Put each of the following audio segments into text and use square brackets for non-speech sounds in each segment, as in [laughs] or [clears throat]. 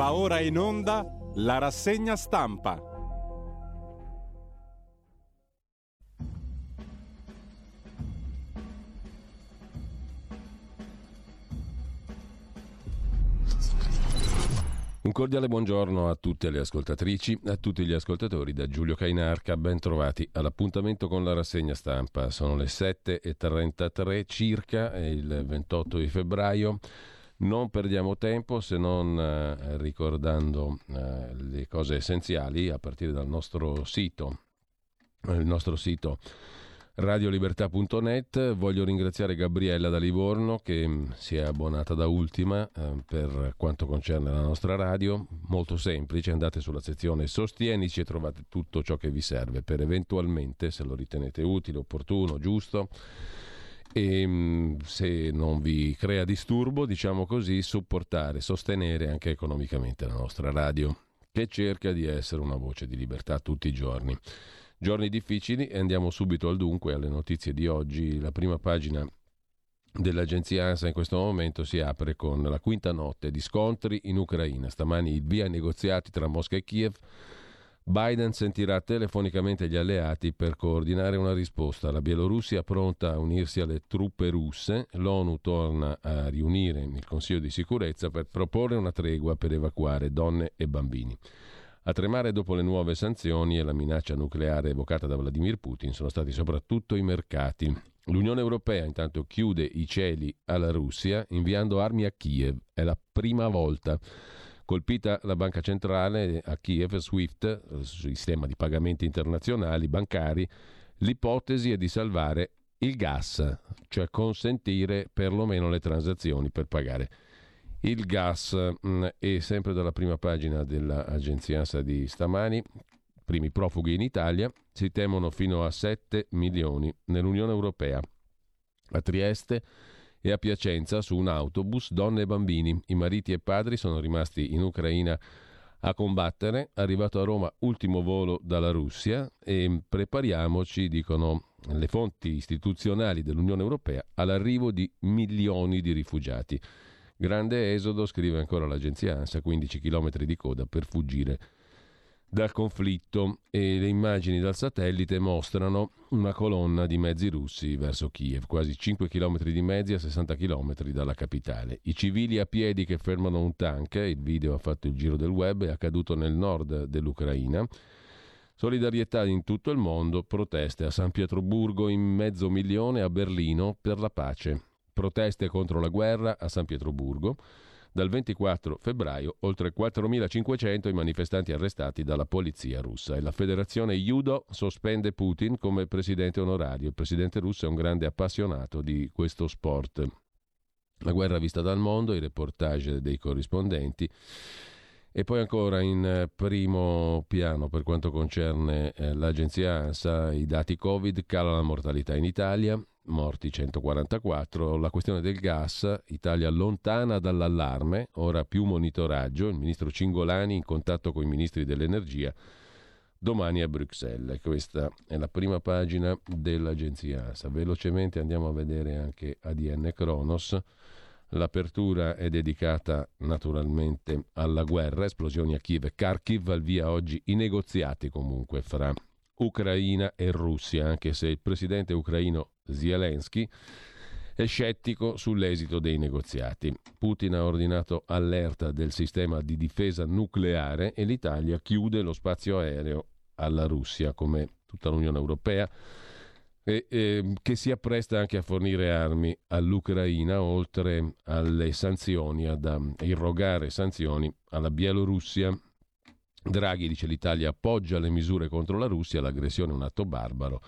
Va ora in onda la rassegna stampa. Un cordiale buongiorno a tutte le ascoltatrici, a tutti gli ascoltatori da Giulio Cainarca, ben trovati all'appuntamento con la rassegna stampa. Sono le 7.33 circa, il 28 di febbraio. Non perdiamo tempo se non eh, ricordando eh, le cose essenziali a partire dal nostro sito, il nostro sito radiolibertà.net. Voglio ringraziare Gabriella da Livorno che mm, si è abbonata da ultima eh, per quanto concerne la nostra radio. Molto semplice, andate sulla sezione Sostienici e trovate tutto ciò che vi serve per eventualmente, se lo ritenete utile, opportuno, giusto e mm, se non vi crea disturbo, diciamo così, supportare, sostenere anche economicamente la nostra radio, che cerca di essere una voce di libertà tutti i giorni. Giorni difficili e andiamo subito al dunque, alle notizie di oggi. La prima pagina dell'agenzia ANSA in questo momento si apre con la quinta notte di scontri in Ucraina. Stamani il via negoziati tra Mosca e Kiev Biden sentirà telefonicamente gli alleati per coordinare una risposta. La Bielorussia pronta a unirsi alle truppe russe. L'ONU torna a riunire il Consiglio di sicurezza per proporre una tregua per evacuare donne e bambini. A tremare dopo le nuove sanzioni e la minaccia nucleare evocata da Vladimir Putin sono stati soprattutto i mercati. L'Unione Europea intanto chiude i cieli alla Russia inviando armi a Kiev. È la prima volta. Colpita la banca centrale a Kiev, SWIFT, sistema di pagamenti internazionali bancari, l'ipotesi è di salvare il gas, cioè consentire perlomeno le transazioni per pagare il gas. Mm, e sempre dalla prima pagina dell'agenzia ANSA di stamani, primi profughi in Italia, si temono fino a 7 milioni nell'Unione Europea. A Trieste e a Piacenza su un autobus donne e bambini. I mariti e padri sono rimasti in Ucraina a combattere. Arrivato a Roma, ultimo volo dalla Russia e prepariamoci, dicono le fonti istituzionali dell'Unione Europea, all'arrivo di milioni di rifugiati. Grande esodo, scrive ancora l'agenzia ANSA, 15 km di coda per fuggire dal conflitto e le immagini dal satellite mostrano una colonna di mezzi russi verso Kiev, quasi 5 km di mezzi a 60 km dalla capitale. I civili a piedi che fermano un tank, il video ha fatto il giro del web, è accaduto nel nord dell'Ucraina. Solidarietà in tutto il mondo, proteste a San Pietroburgo in mezzo milione, a Berlino per la pace. Proteste contro la guerra a San Pietroburgo. Dal 24 febbraio oltre 4.500 i manifestanti arrestati dalla polizia russa e la federazione Judo sospende Putin come presidente onorario. Il presidente russo è un grande appassionato di questo sport. La guerra vista dal mondo, i reportage dei corrispondenti. E poi ancora in primo piano per quanto concerne eh, l'agenzia ANSA, i dati Covid, cala la mortalità in Italia, morti 144. La questione del gas, Italia lontana dall'allarme, ora più monitoraggio, il ministro Cingolani in contatto con i ministri dell'energia domani a Bruxelles. Questa è la prima pagina dell'agenzia ASA. Velocemente andiamo a vedere anche ADN Kronos. L'apertura è dedicata naturalmente alla guerra, esplosioni a Kiev e Kharkiv, al via oggi i negoziati comunque fra Ucraina e Russia, anche se il presidente ucraino Zelensky è scettico sull'esito dei negoziati. Putin ha ordinato allerta del sistema di difesa nucleare e l'Italia chiude lo spazio aereo alla Russia, come tutta l'Unione Europea, e, e, che si appresta anche a fornire armi all'Ucraina, oltre alle sanzioni, ad um, irrogare sanzioni alla Bielorussia. Draghi dice l'Italia appoggia le misure contro la Russia, l'aggressione è un atto barbaro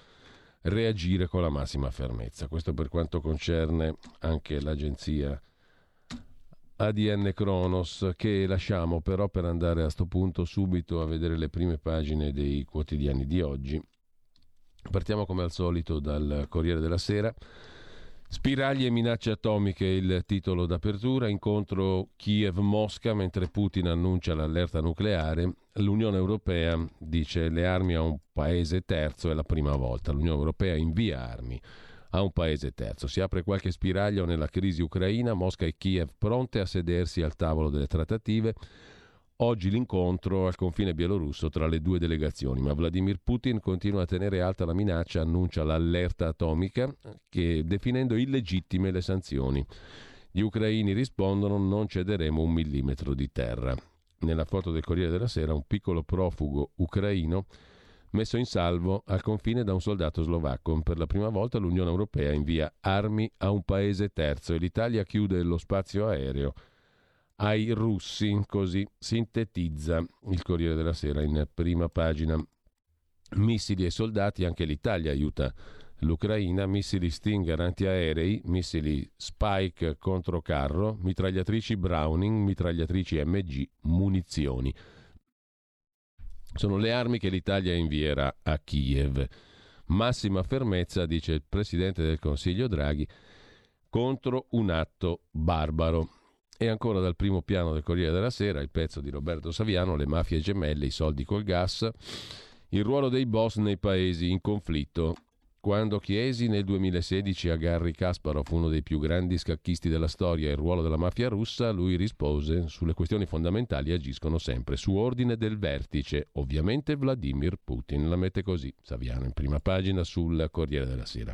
reagire con la massima fermezza. Questo per quanto concerne anche l'agenzia ADN Kronos che lasciamo però per andare a questo punto subito a vedere le prime pagine dei quotidiani di oggi. Partiamo come al solito dal Corriere della Sera. Spiragli e minacce atomiche, il titolo d'apertura, incontro Kiev-Mosca mentre Putin annuncia l'allerta nucleare. L'Unione Europea dice le armi a un paese terzo è la prima volta. L'Unione Europea invia armi a un paese terzo. Si apre qualche spiraglio nella crisi ucraina, Mosca e Kiev pronte a sedersi al tavolo delle trattative. Oggi l'incontro al confine bielorusso tra le due delegazioni, ma Vladimir Putin continua a tenere alta la minaccia, annuncia l'allerta atomica, che, definendo illegittime le sanzioni. Gli ucraini rispondono non cederemo un millimetro di terra. Nella foto del Corriere della Sera un piccolo profugo ucraino messo in salvo al confine da un soldato slovacco. Per la prima volta l'Unione Europea invia armi a un paese terzo e l'Italia chiude lo spazio aereo ai russi, così sintetizza il Corriere della Sera in prima pagina. Missili e soldati, anche l'Italia aiuta l'Ucraina, missili Stinger antiaerei, missili Spike contro carro, mitragliatrici Browning, mitragliatrici MG, munizioni. Sono le armi che l'Italia invierà a Kiev. Massima fermezza, dice il Presidente del Consiglio Draghi, contro un atto barbaro. E ancora dal primo piano del Corriere della Sera, il pezzo di Roberto Saviano, le mafie gemelle, i soldi col gas, il ruolo dei boss nei paesi in conflitto. Quando chiesi nel 2016 a Garry Kasparov, uno dei più grandi scacchisti della storia, il ruolo della mafia russa, lui rispose sulle questioni fondamentali agiscono sempre su ordine del vertice, ovviamente Vladimir Putin. La mette così Saviano in prima pagina sul Corriere della Sera.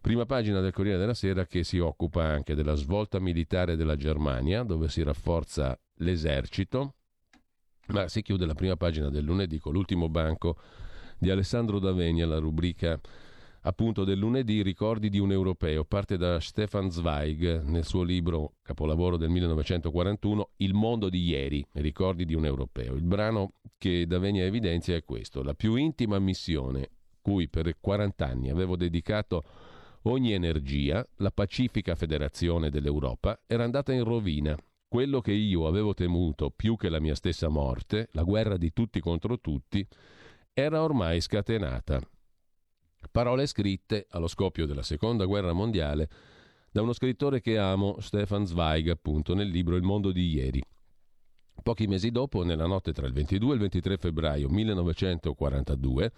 Prima pagina del Corriere della Sera che si occupa anche della svolta militare della Germania, dove si rafforza l'esercito, ma si chiude la prima pagina del lunedì con l'ultimo banco di Alessandro Davenia, la rubrica appunto del lunedì Ricordi di un europeo. Parte da Stefan Zweig nel suo libro capolavoro del 1941 Il mondo di ieri, Ricordi di un europeo. Il brano che Davenia evidenzia è questo, la più intima missione cui per 40 anni avevo dedicato ogni energia, la pacifica federazione dell'Europa era andata in rovina. Quello che io avevo temuto più che la mia stessa morte, la guerra di tutti contro tutti, era ormai scatenata. Parole scritte allo scoppio della seconda guerra mondiale da uno scrittore che amo, Stefan Zweig, appunto, nel libro Il mondo di ieri. Pochi mesi dopo, nella notte tra il 22 e il 23 febbraio 1942,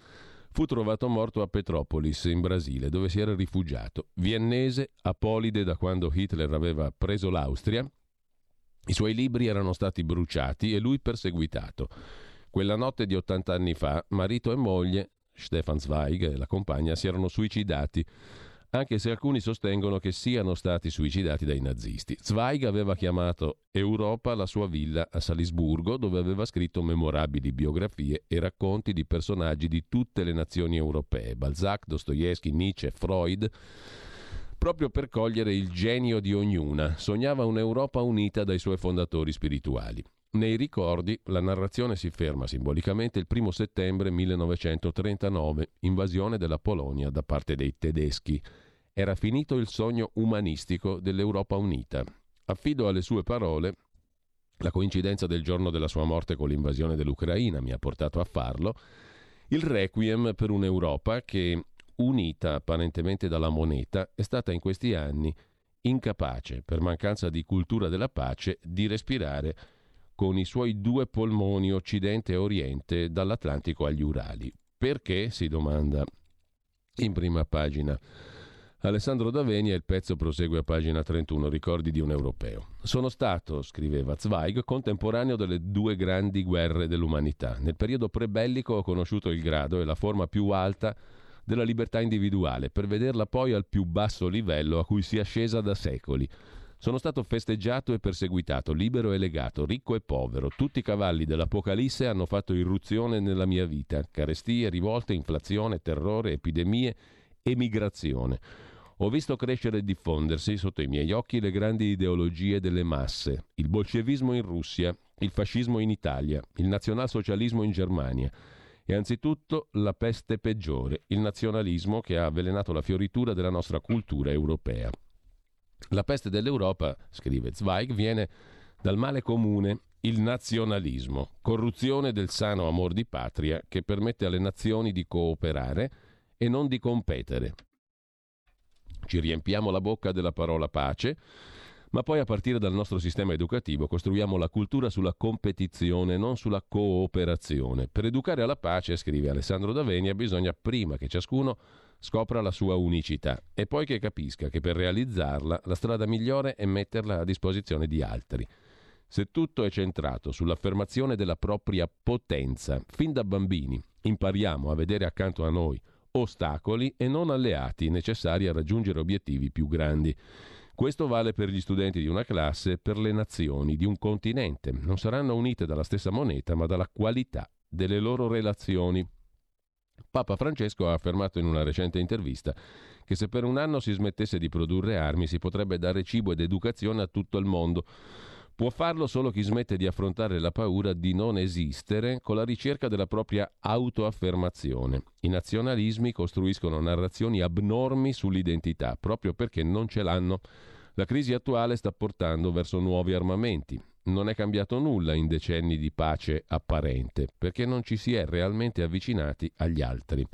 fu trovato morto a Petropolis, in Brasile, dove si era rifugiato. Viennese, apolide da quando Hitler aveva preso l'Austria, i suoi libri erano stati bruciati e lui perseguitato. Quella notte di 80 anni fa, marito e moglie, Stefan Zweig e la compagna, si erano suicidati, anche se alcuni sostengono che siano stati suicidati dai nazisti. Zweig aveva chiamato Europa la sua villa a Salisburgo, dove aveva scritto memorabili biografie e racconti di personaggi di tutte le nazioni europee, Balzac, Dostoevsky, Nietzsche, Freud proprio per cogliere il genio di ognuna. Sognava un'Europa unita dai suoi fondatori spirituali. Nei ricordi la narrazione si ferma simbolicamente il 1 settembre 1939, invasione della Polonia da parte dei tedeschi. Era finito il sogno umanistico dell'Europa unita. Affido alle sue parole la coincidenza del giorno della sua morte con l'invasione dell'Ucraina mi ha portato a farlo, il requiem per un'Europa che, unita apparentemente dalla moneta, è stata in questi anni incapace, per mancanza di cultura della pace, di respirare con i suoi due polmoni occidente e oriente dall'Atlantico agli Urali. Perché? si domanda in prima pagina. Alessandro Davenia il pezzo prosegue a pagina 31, ricordi di un europeo. Sono stato, scriveva Zweig, contemporaneo delle due grandi guerre dell'umanità. Nel periodo prebellico ho conosciuto il grado e la forma più alta della libertà individuale, per vederla poi al più basso livello a cui si è scesa da secoli. Sono stato festeggiato e perseguitato, libero e legato, ricco e povero. Tutti i cavalli dell'Apocalisse hanno fatto irruzione nella mia vita. Carestie, rivolte, inflazione, terrore, epidemie, emigrazione. Ho visto crescere e diffondersi sotto i miei occhi le grandi ideologie delle masse, il bolscevismo in Russia, il fascismo in Italia, il nazionalsocialismo in Germania e anzitutto la peste peggiore, il nazionalismo che ha avvelenato la fioritura della nostra cultura europea. La peste dell'Europa, scrive Zweig, viene dal male comune, il nazionalismo, corruzione del sano amor di patria che permette alle nazioni di cooperare e non di competere. Ci riempiamo la bocca della parola pace, ma poi a partire dal nostro sistema educativo costruiamo la cultura sulla competizione, non sulla cooperazione. Per educare alla pace, scrive Alessandro Davenia, bisogna prima che ciascuno scopra la sua unicità e poi che capisca che per realizzarla la strada migliore è metterla a disposizione di altri. se tutto è centrato sull'affermazione della propria potenza. Fin da bambini impariamo a vedere accanto a noi ostacoli e non alleati necessari a raggiungere obiettivi più grandi. Questo vale per gli studenti di una classe per le nazioni di un continente. Non saranno unite dalla stessa moneta, ma dalla qualità delle loro relazioni. Papa Francesco ha affermato in una recente intervista che se per un anno si smettesse di produrre armi si potrebbe dare cibo ed educazione a tutto il mondo. Può farlo solo chi smette di affrontare la paura di non esistere con la ricerca della propria autoaffermazione. I nazionalismi costruiscono narrazioni abnormi sull'identità proprio perché non ce l'hanno. La crisi attuale sta portando verso nuovi armamenti. Non è cambiato nulla in decenni di pace apparente, perché non ci si è realmente avvicinati agli altri.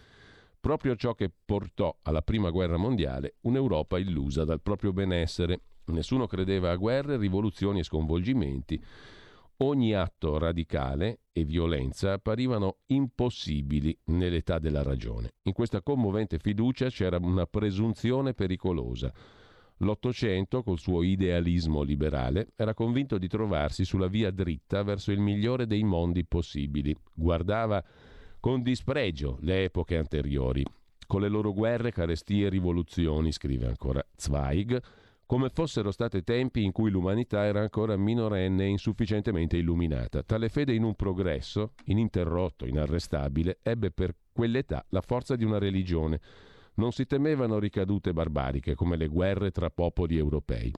Proprio ciò che portò alla Prima Guerra Mondiale un'Europa illusa dal proprio benessere Nessuno credeva a guerre, rivoluzioni e sconvolgimenti. Ogni atto radicale e violenza apparivano impossibili nell'età della ragione. In questa commovente fiducia c'era una presunzione pericolosa. L'Ottocento, col suo idealismo liberale, era convinto di trovarsi sulla via dritta verso il migliore dei mondi possibili. Guardava con dispregio le epoche anteriori, con le loro guerre, carestie e rivoluzioni, scrive ancora Zweig, come fossero stati tempi in cui l'umanità era ancora minorenne e insufficientemente illuminata. Tale fede in un progresso, ininterrotto, inarrestabile, ebbe per quell'età la forza di una religione. Non si temevano ricadute barbariche come le guerre tra popoli europei.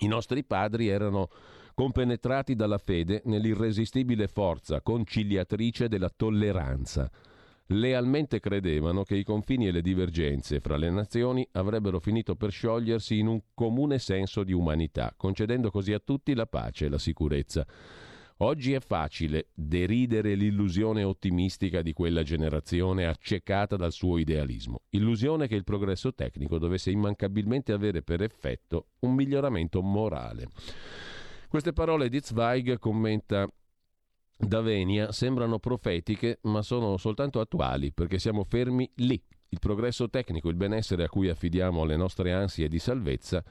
I nostri padri erano compenetrati dalla fede nell'irresistibile forza conciliatrice della tolleranza lealmente credevano che i confini e le divergenze fra le nazioni avrebbero finito per sciogliersi in un comune senso di umanità, concedendo così a tutti la pace e la sicurezza. Oggi è facile deridere l'illusione ottimistica di quella generazione accecata dal suo idealismo, illusione che il progresso tecnico dovesse immancabilmente avere per effetto un miglioramento morale. Queste parole di Zweig commenta da Venia sembrano profetiche, ma sono soltanto attuali, perché siamo fermi lì. Il progresso tecnico, il benessere a cui affidiamo le nostre ansie di salvezza,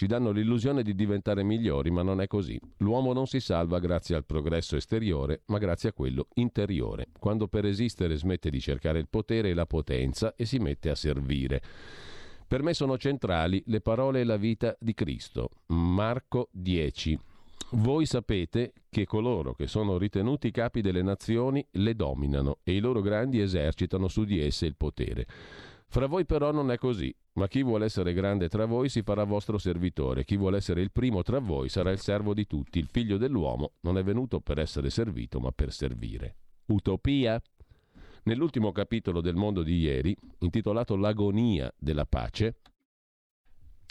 ci danno l'illusione di diventare migliori, ma non è così. L'uomo non si salva grazie al progresso esteriore, ma grazie a quello interiore, quando per esistere smette di cercare il potere e la potenza e si mette a servire. Per me sono centrali le parole e la vita di Cristo. Marco 10. Voi sapete che coloro che sono ritenuti capi delle nazioni le dominano e i loro grandi esercitano su di esse il potere. Fra voi però non è così, ma chi vuole essere grande tra voi si farà vostro servitore, chi vuole essere il primo tra voi sarà il servo di tutti. Il figlio dell'uomo non è venuto per essere servito, ma per servire. Utopia? Nell'ultimo capitolo del mondo di ieri, intitolato L'agonia della pace,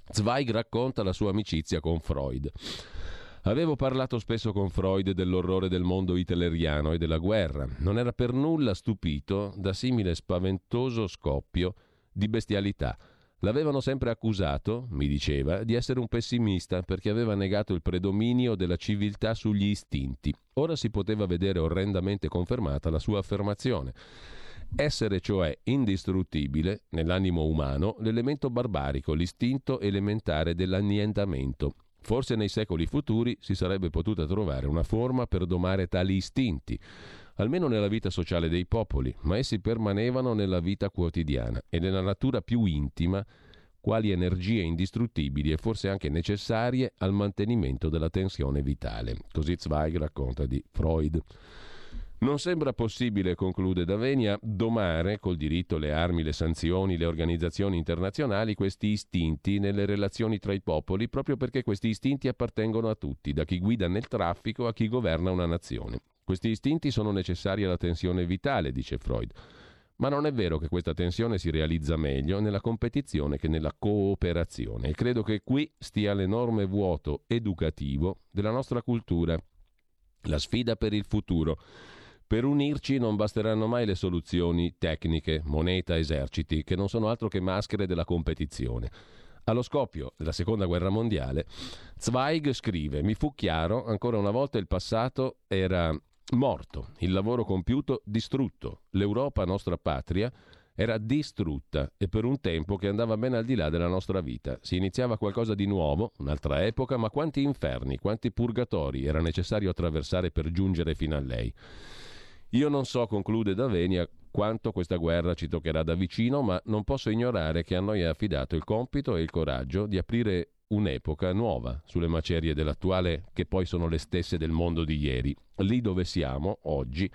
Zweig racconta la sua amicizia con Freud. Avevo parlato spesso con Freud dell'orrore del mondo hitleriano e della guerra. Non era per nulla stupito da simile spaventoso scoppio di bestialità. L'avevano sempre accusato, mi diceva, di essere un pessimista perché aveva negato il predominio della civiltà sugli istinti. Ora si poteva vedere orrendamente confermata la sua affermazione. Essere cioè indistruttibile nell'animo umano l'elemento barbarico, l'istinto elementare dell'annientamento, Forse nei secoli futuri si sarebbe potuta trovare una forma per domare tali istinti, almeno nella vita sociale dei popoli, ma essi permanevano nella vita quotidiana e nella natura più intima, quali energie indistruttibili e forse anche necessarie al mantenimento della tensione vitale. Così Zweig racconta di Freud. Non sembra possibile, conclude Davenia, domare col diritto, le armi, le sanzioni, le organizzazioni internazionali questi istinti nelle relazioni tra i popoli, proprio perché questi istinti appartengono a tutti, da chi guida nel traffico a chi governa una nazione. Questi istinti sono necessari alla tensione vitale, dice Freud. Ma non è vero che questa tensione si realizza meglio nella competizione che nella cooperazione e credo che qui stia l'enorme vuoto educativo della nostra cultura, la sfida per il futuro per unirci non basteranno mai le soluzioni tecniche, moneta, eserciti, che non sono altro che maschere della competizione. Allo scoppio della seconda guerra mondiale, Zweig scrive: Mi fu chiaro, ancora una volta il passato era morto, il lavoro compiuto distrutto. L'Europa, nostra patria, era distrutta e per un tempo che andava ben al di là della nostra vita. Si iniziava qualcosa di nuovo, un'altra epoca, ma quanti inferni, quanti purgatori era necessario attraversare per giungere fino a lei. Io non so, conclude Davenia, quanto questa guerra ci toccherà da vicino, ma non posso ignorare che a noi è affidato il compito e il coraggio di aprire un'epoca nuova sulle macerie dell'attuale, che poi sono le stesse del mondo di ieri. Lì dove siamo, oggi,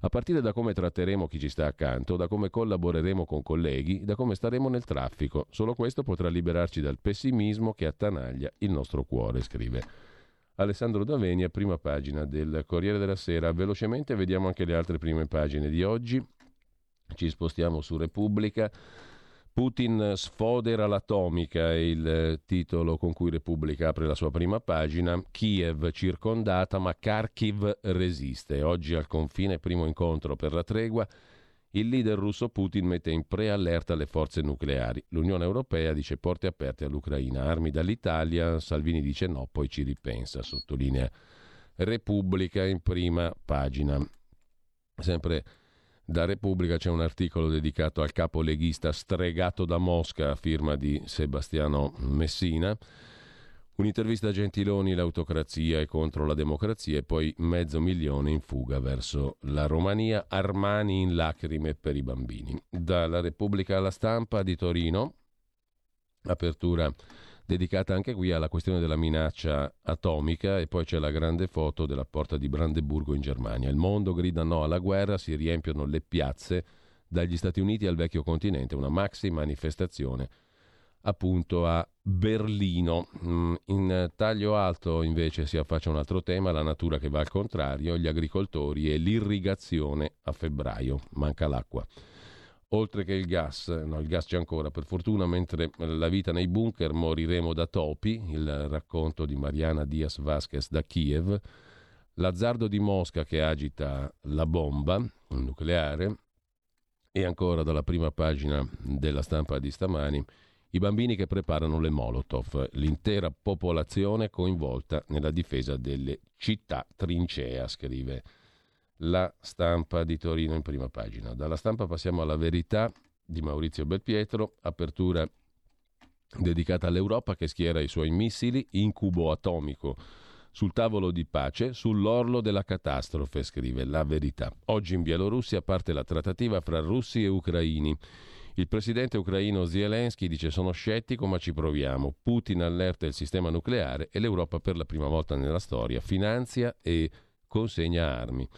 a partire da come tratteremo chi ci sta accanto, da come collaboreremo con colleghi, da come staremo nel traffico. Solo questo potrà liberarci dal pessimismo che attanaglia il nostro cuore, scrive. Alessandro Davenia, prima pagina del Corriere della Sera. Velocemente vediamo anche le altre prime pagine di oggi. Ci spostiamo su Repubblica. Putin sfodera l'atomica, è il titolo con cui Repubblica apre la sua prima pagina. Kiev circondata, ma Kharkiv resiste. Oggi al confine primo incontro per la tregua. Il leader russo Putin mette in preallerta le forze nucleari. L'Unione Europea dice porte aperte all'Ucraina, armi dall'Italia. Salvini dice no, poi ci ripensa, sottolinea Repubblica in prima pagina. Sempre da Repubblica c'è un articolo dedicato al capo leghista stregato da Mosca, firma di Sebastiano Messina. Un'intervista a Gentiloni, l'autocrazia è contro la democrazia e poi mezzo milione in fuga verso la Romania, Armani in lacrime per i bambini. Dalla Repubblica alla stampa di Torino, apertura dedicata anche qui alla questione della minaccia atomica e poi c'è la grande foto della porta di Brandeburgo in Germania. Il mondo grida no alla guerra, si riempiono le piazze dagli Stati Uniti al vecchio continente, una maxi manifestazione appunto a Berlino. Mm, in taglio alto invece si affaccia un altro tema, la natura che va al contrario, gli agricoltori e l'irrigazione a febbraio, manca l'acqua oltre che il gas, no, il gas c'è ancora. Per fortuna, mentre la vita nei bunker moriremo da topi, il racconto di Mariana Diaz Vasquez da Kiev, l'azzardo di Mosca che agita la bomba nucleare. E ancora dalla prima pagina della stampa di stamani i bambini che preparano le Molotov, l'intera popolazione coinvolta nella difesa delle città trincea, scrive la stampa di Torino in prima pagina. Dalla stampa passiamo alla verità di Maurizio Belpietro, apertura dedicata all'Europa che schiera i suoi missili, incubo atomico sul tavolo di pace, sull'orlo della catastrofe, scrive La Verità. Oggi in Bielorussia parte la trattativa fra russi e ucraini. Il presidente ucraino Zelensky dice sono scettico ma ci proviamo. Putin allerta il sistema nucleare e l'Europa per la prima volta nella storia finanzia e consegna armi.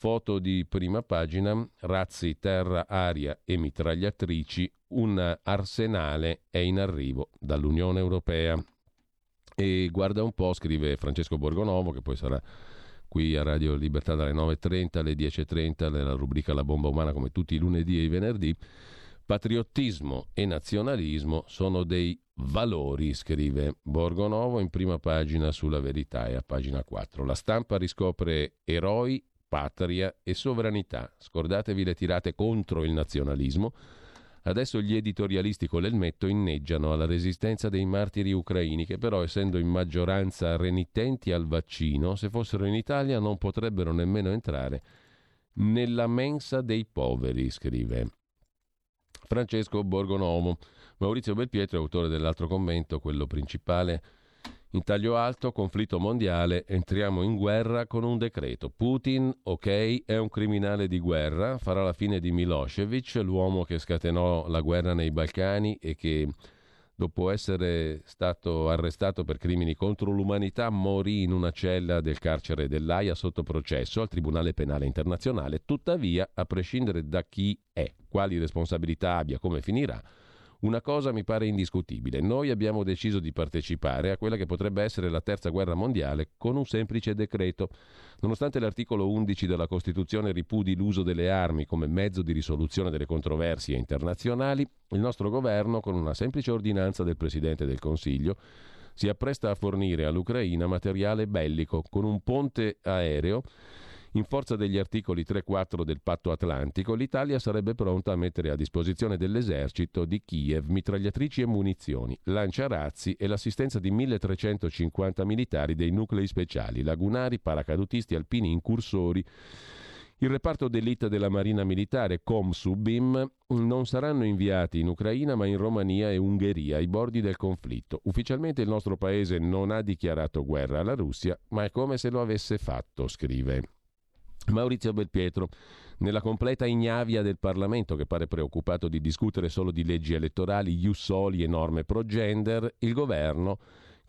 Foto di prima pagina, razzi, terra, aria e mitragliatrici, un arsenale è in arrivo dall'Unione Europea. E guarda un po', scrive Francesco Borgonovo, che poi sarà qui a Radio Libertà dalle 9.30 alle 10.30 nella rubrica La bomba umana come tutti i lunedì e i venerdì. Patriottismo e nazionalismo sono dei valori, scrive Borgonovo in prima pagina sulla verità e a pagina 4. La stampa riscopre eroi patria e sovranità. Scordatevi le tirate contro il nazionalismo. Adesso gli editorialisti con l'elmetto inneggiano alla resistenza dei martiri ucraini che però essendo in maggioranza renitenti al vaccino, se fossero in Italia non potrebbero nemmeno entrare nella mensa dei poveri, scrive Francesco Borgonomo. Maurizio Belpietro, autore dell'altro commento, quello principale in taglio alto, conflitto mondiale, entriamo in guerra con un decreto. Putin, ok, è un criminale di guerra, farà la fine di Milosevic, l'uomo che scatenò la guerra nei Balcani e che dopo essere stato arrestato per crimini contro l'umanità morì in una cella del carcere dell'AIA sotto processo al Tribunale Penale Internazionale. Tuttavia, a prescindere da chi è, quali responsabilità abbia, come finirà, una cosa mi pare indiscutibile. Noi abbiamo deciso di partecipare a quella che potrebbe essere la terza guerra mondiale con un semplice decreto. Nonostante l'articolo 11 della Costituzione ripudi l'uso delle armi come mezzo di risoluzione delle controversie internazionali, il nostro governo, con una semplice ordinanza del Presidente del Consiglio, si appresta a fornire all'Ucraina materiale bellico con un ponte aereo in forza degli articoli 3 e 4 del Patto Atlantico, l'Italia sarebbe pronta a mettere a disposizione dell'esercito di Kiev mitragliatrici e munizioni, lanciarazzi e l'assistenza di 1350 militari dei nuclei speciali, lagunari, paracadutisti, alpini, incursori Il reparto d'elite della Marina Militare Comsubim non saranno inviati in Ucraina ma in Romania e Ungheria ai bordi del conflitto. Ufficialmente il nostro paese non ha dichiarato guerra alla Russia, ma è come se lo avesse fatto, scrive Maurizio Belpietro, nella completa ignavia del Parlamento che pare preoccupato di discutere solo di leggi elettorali, iussoli e norme pro gender, il governo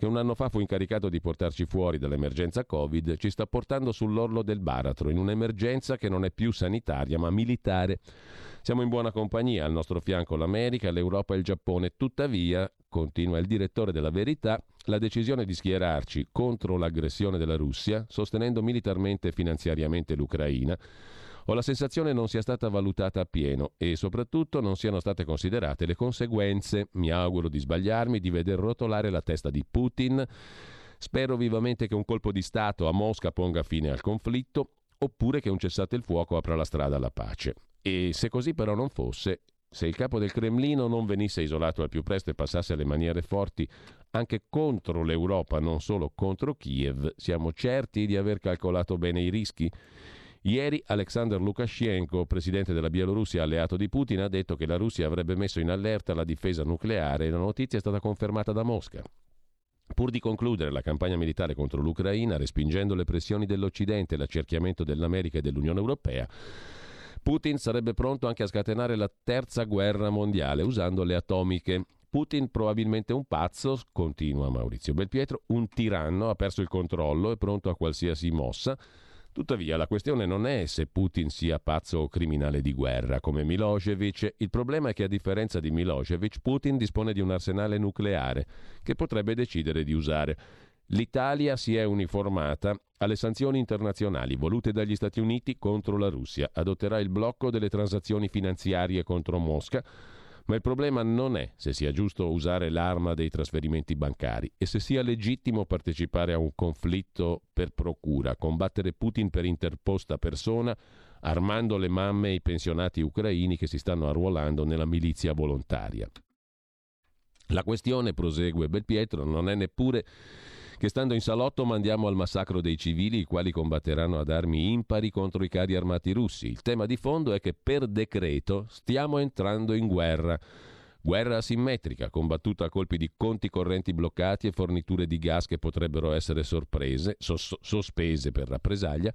che un anno fa fu incaricato di portarci fuori dall'emergenza Covid, ci sta portando sull'orlo del baratro, in un'emergenza che non è più sanitaria ma militare. Siamo in buona compagnia, al nostro fianco l'America, l'Europa e il Giappone. Tuttavia, continua il direttore della Verità, la decisione di schierarci contro l'aggressione della Russia, sostenendo militarmente e finanziariamente l'Ucraina, ho la sensazione non sia stata valutata appieno e soprattutto non siano state considerate le conseguenze, mi auguro di sbagliarmi, di veder rotolare la testa di Putin. Spero vivamente che un colpo di Stato a Mosca ponga fine al conflitto oppure che un cessate il fuoco apra la strada alla pace. E se così però non fosse, se il capo del Cremlino non venisse isolato al più presto e passasse alle maniere forti anche contro l'Europa, non solo contro Kiev, siamo certi di aver calcolato bene i rischi? Ieri Alexander Lukashenko, presidente della Bielorussia alleato di Putin, ha detto che la Russia avrebbe messo in allerta la difesa nucleare e la notizia è stata confermata da Mosca. Pur di concludere la campagna militare contro l'Ucraina, respingendo le pressioni dell'Occidente e l'accerchiamento dell'America e dell'Unione Europea, Putin sarebbe pronto anche a scatenare la terza guerra mondiale usando le atomiche. Putin probabilmente un pazzo, continua Maurizio Belpietro, un tiranno, ha perso il controllo, è pronto a qualsiasi mossa. Tuttavia la questione non è se Putin sia pazzo o criminale di guerra come Milosevic, il problema è che a differenza di Milosevic Putin dispone di un arsenale nucleare che potrebbe decidere di usare. L'Italia si è uniformata alle sanzioni internazionali volute dagli Stati Uniti contro la Russia, adotterà il blocco delle transazioni finanziarie contro Mosca, ma il problema non è se sia giusto usare l'arma dei trasferimenti bancari e se sia legittimo partecipare a un conflitto per procura, combattere Putin per interposta persona, armando le mamme e i pensionati ucraini che si stanno arruolando nella milizia volontaria. La questione, prosegue Belpietro, non è neppure che stando in salotto mandiamo al massacro dei civili i quali combatteranno ad armi impari contro i carri armati russi. Il tema di fondo è che per decreto stiamo entrando in guerra. Guerra asimmetrica, combattuta a colpi di conti correnti bloccati e forniture di gas che potrebbero essere sorprese, sos- sospese per rappresaglia,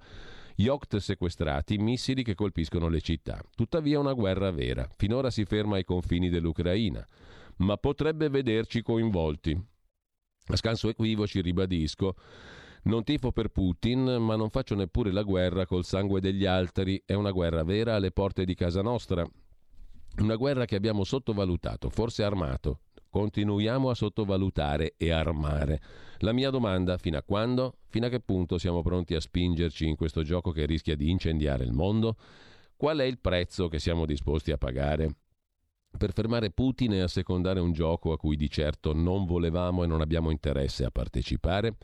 yacht sequestrati, missili che colpiscono le città. Tuttavia una guerra vera. Finora si ferma ai confini dell'Ucraina, ma potrebbe vederci coinvolti. A scanso equivoci ribadisco, non tifo per Putin, ma non faccio neppure la guerra col sangue degli altri, è una guerra vera alle porte di casa nostra. Una guerra che abbiamo sottovalutato, forse armato. Continuiamo a sottovalutare e armare. La mia domanda, fino a quando? Fino a che punto siamo pronti a spingerci in questo gioco che rischia di incendiare il mondo? Qual è il prezzo che siamo disposti a pagare? Per fermare Putin e assecondare un gioco a cui di certo non volevamo e non abbiamo interesse a partecipare?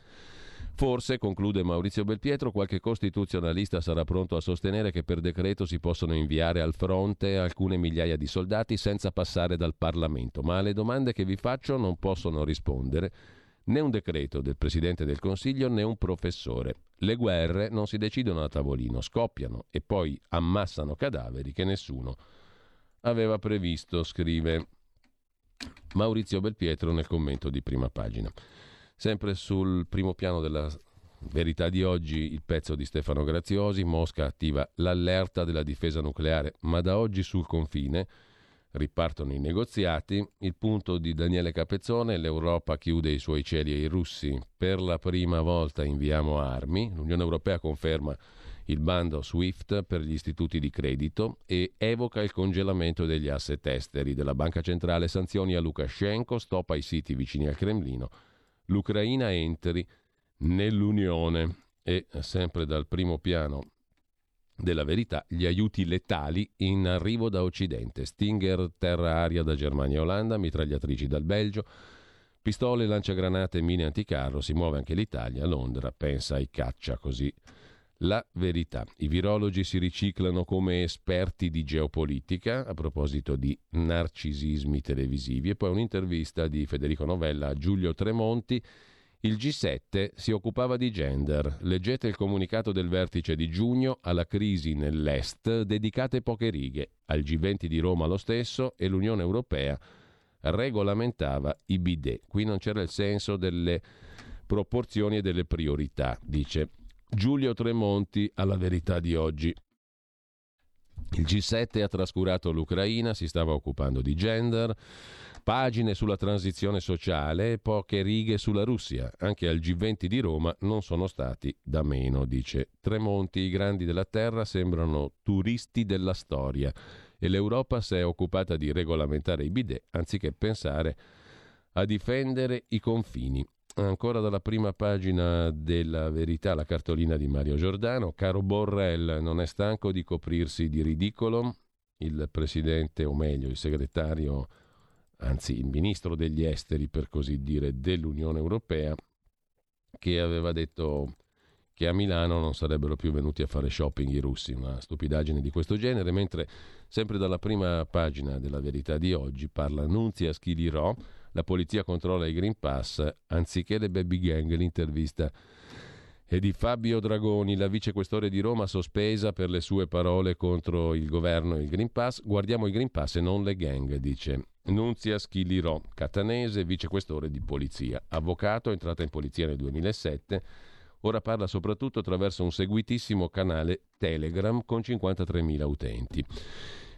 Forse, conclude Maurizio Belpietro, qualche costituzionalista sarà pronto a sostenere che per decreto si possono inviare al fronte alcune migliaia di soldati senza passare dal Parlamento, ma alle domande che vi faccio non possono rispondere né un decreto del Presidente del Consiglio né un professore. Le guerre non si decidono a tavolino, scoppiano e poi ammassano cadaveri che nessuno aveva previsto, scrive Maurizio Belpietro nel commento di prima pagina. Sempre sul primo piano della verità di oggi il pezzo di Stefano Graziosi, Mosca attiva l'allerta della difesa nucleare, ma da oggi sul confine ripartono i negoziati, il punto di Daniele Capezzone, l'Europa chiude i suoi cieli ai russi, per la prima volta inviamo armi, l'Unione Europea conferma il bando SWIFT per gli istituti di credito e evoca il congelamento degli asset esteri della Banca Centrale, sanzioni a Lukashenko, stop ai siti vicini al Cremlino, l'Ucraina entri nell'Unione e sempre dal primo piano della verità gli aiuti letali in arrivo da Occidente, Stinger terra-aria da Germania e Olanda, mitragliatrici dal Belgio, pistole, lanciagranate mine anticarro, si muove anche l'Italia, Londra pensa ai caccia così la verità. I virologi si riciclano come esperti di geopolitica a proposito di narcisismi televisivi e poi un'intervista di Federico Novella a Giulio Tremonti. Il G7 si occupava di gender. Leggete il comunicato del vertice di giugno alla crisi nell'Est, dedicate poche righe. Al G20 di Roma lo stesso e l'Unione Europea regolamentava i bidet. Qui non c'era il senso delle proporzioni e delle priorità, dice Giulio Tremonti alla verità di oggi. Il G7 ha trascurato l'Ucraina, si stava occupando di gender, pagine sulla transizione sociale e poche righe sulla Russia. Anche al G20 di Roma non sono stati da meno, dice Tremonti. I grandi della terra sembrano turisti della storia e l'Europa si è occupata di regolamentare i bidet anziché pensare a difendere i confini. Ancora dalla prima pagina della verità la cartolina di Mario Giordano. Caro Borrell, non è stanco di coprirsi di ridicolo? Il presidente, o meglio, il segretario, anzi il ministro degli esteri, per così dire, dell'Unione Europea, che aveva detto che a Milano non sarebbero più venuti a fare shopping i russi, una stupidaggine di questo genere, mentre sempre dalla prima pagina della verità di oggi parla Nunzia Schilirò, la polizia controlla i Green Pass anziché le baby gang, l'intervista è di Fabio Dragoni, la vicequestore di Roma sospesa per le sue parole contro il governo e il Green Pass. Guardiamo il Green Pass e non le gang, dice Nunzia Schilirò, catanese, vicequestore di polizia. Avvocato, entrata in polizia nel 2007 Ora parla soprattutto attraverso un seguitissimo canale Telegram con 53.000 utenti.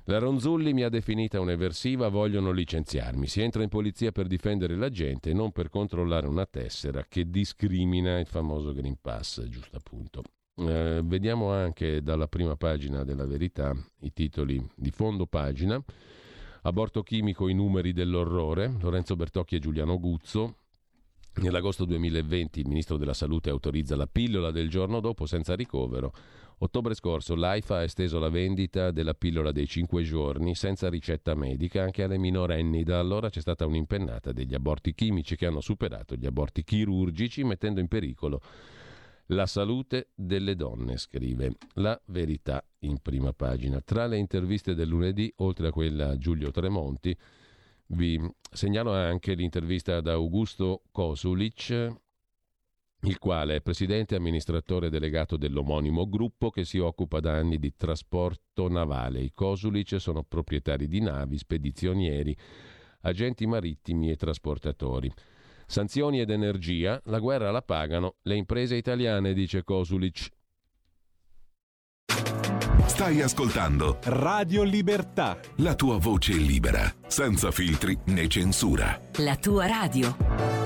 La Ronzulli mi ha definita un'eversiva, vogliono licenziarmi. Si entra in polizia per difendere la gente non per controllare una tessera che discrimina il famoso Green Pass, giusto appunto. Eh, vediamo anche dalla prima pagina della verità i titoli di fondo pagina. Aborto chimico, i numeri dell'orrore. Lorenzo Bertocchi e Giuliano Guzzo. Nell'agosto 2020 il ministro della Salute autorizza la pillola del giorno dopo senza ricovero. Ottobre scorso l'AIFA ha esteso la vendita della pillola dei 5 giorni senza ricetta medica anche alle minorenni. Da allora c'è stata un'impennata degli aborti chimici che hanno superato gli aborti chirurgici mettendo in pericolo la salute delle donne, scrive La Verità in prima pagina. Tra le interviste del lunedì, oltre a quella a Giulio Tremonti, vi segnalo anche l'intervista ad Augusto Kosulic, il quale è presidente e amministratore delegato dell'omonimo gruppo che si occupa da anni di trasporto navale. I Kosulic sono proprietari di navi, spedizionieri, agenti marittimi e trasportatori. Sanzioni ed energia, la guerra la pagano le imprese italiane, dice Kosulic. Stai ascoltando Radio Libertà. La tua voce libera, senza filtri né censura. La tua radio.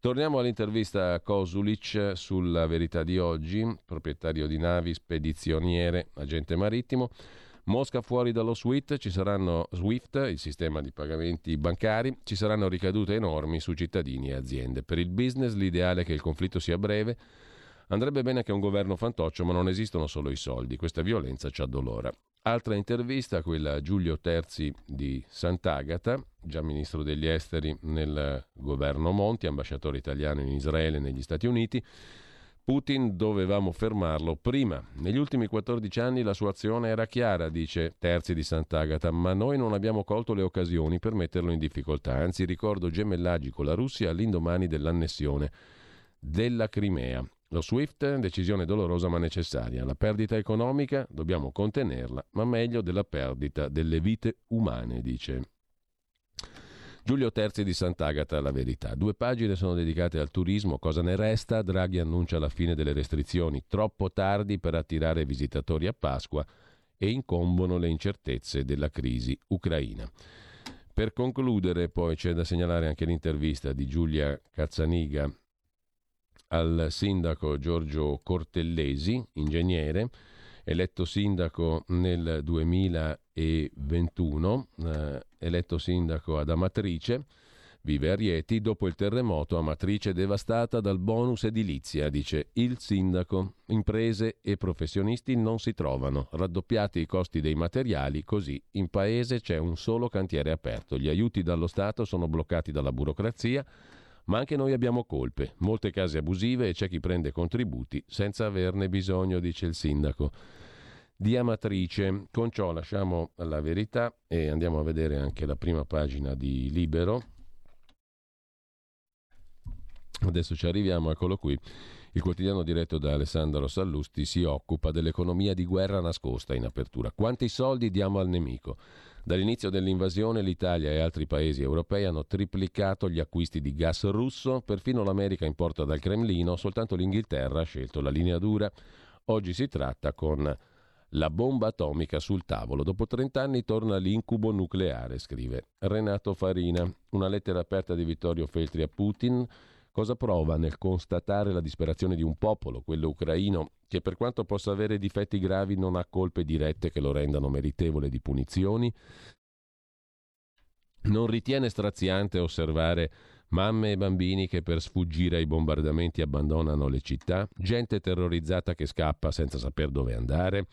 Torniamo all'intervista a Kosulic sulla verità di oggi, proprietario di navi, spedizioniere, agente marittimo. Mosca fuori dallo SWIFT, ci saranno SWIFT, il sistema di pagamenti bancari, ci saranno ricadute enormi su cittadini e aziende. Per il business l'ideale è che il conflitto sia breve. Andrebbe bene che un governo fantoccio, ma non esistono solo i soldi. Questa violenza ci addolora. Altra intervista, quella a Giulio Terzi di Sant'Agata, già ministro degli esteri nel governo Monti, ambasciatore italiano in Israele e negli Stati Uniti. Putin dovevamo fermarlo prima. Negli ultimi 14 anni la sua azione era chiara, dice Terzi di Sant'Agata, ma noi non abbiamo colto le occasioni per metterlo in difficoltà. Anzi, ricordo gemellaggi con la Russia all'indomani dell'annessione della Crimea. Lo SWIFT, decisione dolorosa ma necessaria. La perdita economica dobbiamo contenerla, ma meglio della perdita delle vite umane, dice. Giulio Terzi di Sant'Agata, la verità. Due pagine sono dedicate al turismo, cosa ne resta? Draghi annuncia la fine delle restrizioni, troppo tardi per attirare visitatori a Pasqua e incombono le incertezze della crisi ucraina. Per concludere, poi c'è da segnalare anche l'intervista di Giulia Cazzaniga al sindaco Giorgio Cortellesi, ingegnere, eletto sindaco nel 2021, eh, eletto sindaco ad Amatrice, vive a Rieti, dopo il terremoto Amatrice devastata dal bonus edilizia, dice il sindaco. Imprese e professionisti non si trovano, raddoppiati i costi dei materiali, così in paese c'è un solo cantiere aperto, gli aiuti dallo Stato sono bloccati dalla burocrazia, ma anche noi abbiamo colpe, molte case abusive e c'è chi prende contributi senza averne bisogno, dice il sindaco di Amatrice. Con ciò lasciamo la verità e andiamo a vedere anche la prima pagina di Libero. Adesso ci arriviamo, eccolo qui. Il quotidiano diretto da Alessandro Sallusti si occupa dell'economia di guerra nascosta in apertura. Quanti soldi diamo al nemico? Dall'inizio dell'invasione l'Italia e altri paesi europei hanno triplicato gli acquisti di gas russo, perfino l'America importa dal Cremlino, soltanto l'Inghilterra ha scelto la linea dura. Oggi si tratta con la bomba atomica sul tavolo. Dopo 30 anni torna l'incubo nucleare, scrive Renato Farina. Una lettera aperta di Vittorio Feltri a Putin. Cosa prova nel constatare la disperazione di un popolo, quello ucraino, che per quanto possa avere difetti gravi non ha colpe dirette che lo rendano meritevole di punizioni? Non ritiene straziante osservare mamme e bambini che per sfuggire ai bombardamenti abbandonano le città, gente terrorizzata che scappa senza saper dove andare?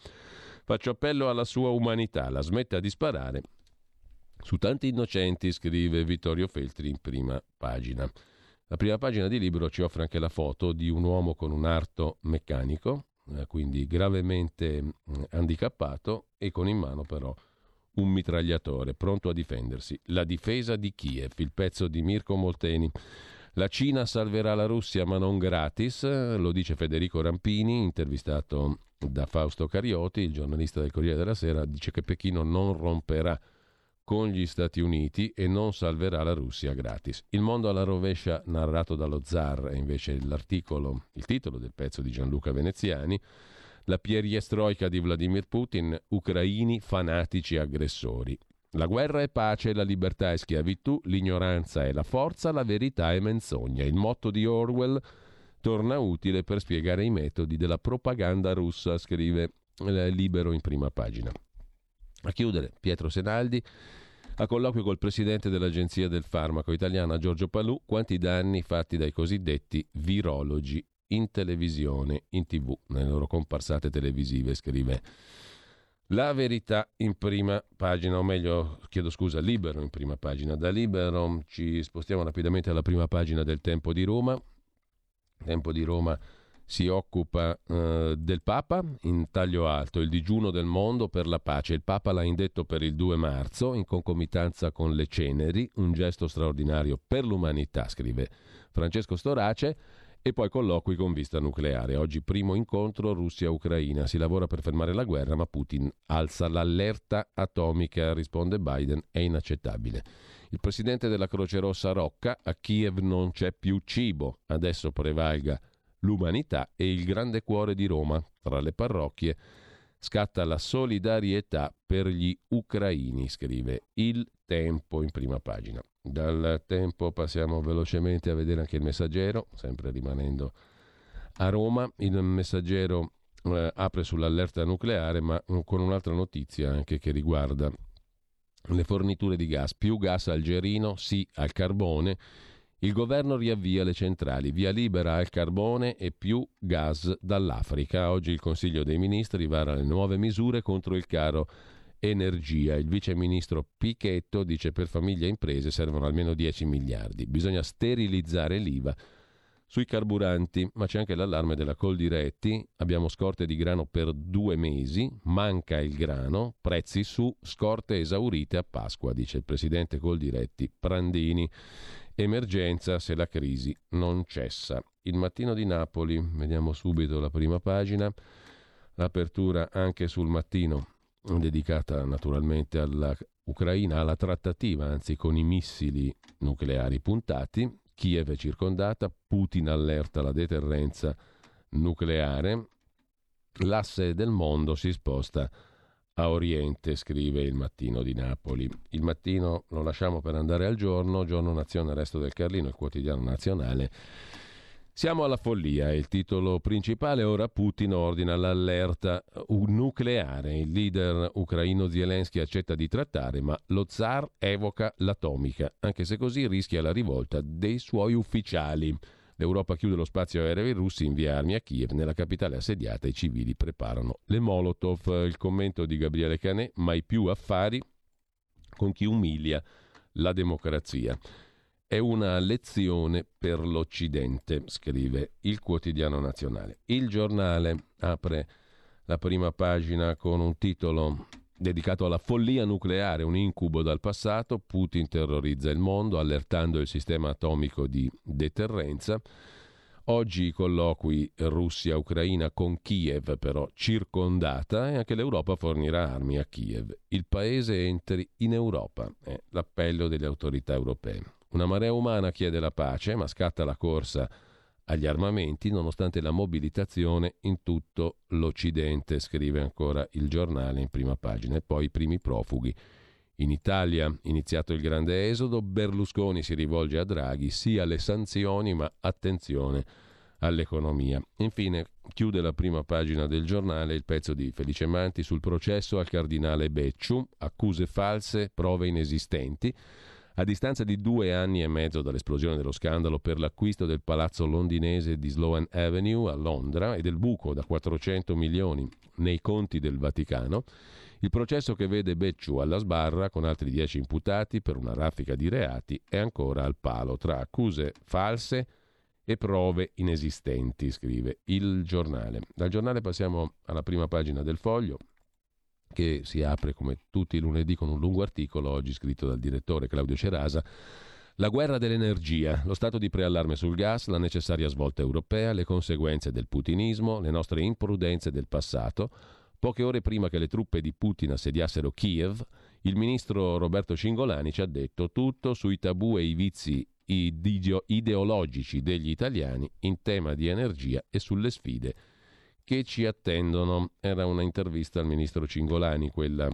Faccio appello alla sua umanità, la smetta di sparare. Su tanti innocenti, scrive Vittorio Feltri in prima pagina. La prima pagina di libro ci offre anche la foto di un uomo con un arto meccanico, eh, quindi gravemente mm, handicappato e con in mano però un mitragliatore pronto a difendersi. La difesa di Kiev, il pezzo di Mirko Molteni. La Cina salverà la Russia ma non gratis, lo dice Federico Rampini, intervistato da Fausto Carioti, il giornalista del Corriere della Sera, dice che Pechino non romperà con gli Stati Uniti e non salverà la Russia gratis. Il mondo alla rovescia narrato dallo zar è invece l'articolo, il titolo del pezzo di Gianluca Veneziani, la pierjestroica di Vladimir Putin, ucraini fanatici aggressori. La guerra è pace, la libertà è schiavitù, l'ignoranza è la forza, la verità è menzogna. Il motto di Orwell torna utile per spiegare i metodi della propaganda russa, scrive eh, Libero in prima pagina. A chiudere, Pietro Senaldi, a colloquio col presidente dell'Agenzia del Farmaco italiana Giorgio Palù, quanti danni fatti dai cosiddetti virologi in televisione, in tv, nelle loro comparsate televisive, scrive la verità in prima pagina, o meglio, chiedo scusa, libero in prima pagina. Da libero ci spostiamo rapidamente alla prima pagina del Tempo di Roma. Tempo di Roma si occupa eh, del Papa in taglio alto, il digiuno del mondo per la pace. Il Papa l'ha indetto per il 2 marzo in concomitanza con le ceneri, un gesto straordinario per l'umanità, scrive Francesco Storace. E poi colloqui con vista nucleare. Oggi primo incontro Russia-Ucraina. Si lavora per fermare la guerra, ma Putin alza l'allerta atomica, risponde Biden, è inaccettabile. Il presidente della Croce Rossa Rocca, a Kiev non c'è più cibo, adesso prevalga l'umanità e il grande cuore di Roma. Tra le parrocchie scatta la solidarietà per gli ucraini, scrive Il Tempo in prima pagina. Dal Tempo passiamo velocemente a vedere anche il messaggero, sempre rimanendo a Roma. Il messaggero eh, apre sull'allerta nucleare, ma con un'altra notizia anche che riguarda le forniture di gas. Più gas algerino, sì al carbone. Il governo riavvia le centrali, via libera al carbone e più gas dall'Africa. Oggi il Consiglio dei Ministri vara le nuove misure contro il caro energia. Il vice ministro Pichetto dice per famiglie e imprese servono almeno 10 miliardi. Bisogna sterilizzare l'IVA sui carburanti, ma c'è anche l'allarme della Coldiretti, abbiamo scorte di grano per due mesi, manca il grano, prezzi su, scorte esaurite a Pasqua, dice il presidente Coldiretti Prandini. Emergenza se la crisi non cessa. Il mattino di Napoli, vediamo subito la prima pagina, l'apertura anche sul mattino dedicata naturalmente all'Ucraina, alla trattativa, anzi con i missili nucleari puntati, Kiev è circondata, Putin allerta la deterrenza nucleare, l'asse del mondo si sposta a Oriente, scrive il mattino di Napoli. Il mattino lo lasciamo per andare al giorno, giorno nazione, resto del Carlino, il quotidiano nazionale. Siamo alla follia, il titolo principale. Ora Putin ordina l'allerta nucleare. Il leader ucraino Zelensky accetta di trattare, ma lo zar evoca l'atomica, anche se così rischia la rivolta dei suoi ufficiali. L'Europa chiude lo spazio aereo ai russi, invia armi a Kiev. Nella capitale assediata i civili preparano le Molotov. Il commento di Gabriele Canè, mai più affari con chi umilia la democrazia. È una lezione per l'Occidente, scrive il quotidiano nazionale. Il giornale apre la prima pagina con un titolo dedicato alla follia nucleare, un incubo dal passato. Putin terrorizza il mondo allertando il sistema atomico di deterrenza. Oggi i colloqui Russia-Ucraina con Kiev però circondata e anche l'Europa fornirà armi a Kiev. Il paese entri in Europa, è l'appello delle autorità europee. Una marea umana chiede la pace, ma scatta la corsa agli armamenti nonostante la mobilitazione in tutto l'Occidente, scrive ancora il giornale in prima pagina, e poi i primi profughi. In Italia, iniziato il grande esodo, Berlusconi si rivolge a Draghi, sì alle sanzioni, ma attenzione all'economia. Infine, chiude la prima pagina del giornale il pezzo di Felice Manti sul processo al cardinale Becciu, accuse false, prove inesistenti. A distanza di due anni e mezzo dall'esplosione dello scandalo per l'acquisto del palazzo londinese di Sloan Avenue a Londra e del buco da 400 milioni nei conti del Vaticano, il processo che vede Becciu alla sbarra con altri dieci imputati per una raffica di reati è ancora al palo tra accuse false e prove inesistenti, scrive il giornale. Dal giornale passiamo alla prima pagina del foglio che si apre come tutti i lunedì con un lungo articolo, oggi scritto dal direttore Claudio Cerasa. La guerra dell'energia, lo stato di preallarme sul gas, la necessaria svolta europea, le conseguenze del putinismo, le nostre imprudenze del passato. Poche ore prima che le truppe di Putin assediassero Kiev, il ministro Roberto Cingolani ci ha detto tutto sui tabù e i vizi ideologici degli italiani in tema di energia e sulle sfide che ci attendono. Era una intervista al ministro Cingolani, quella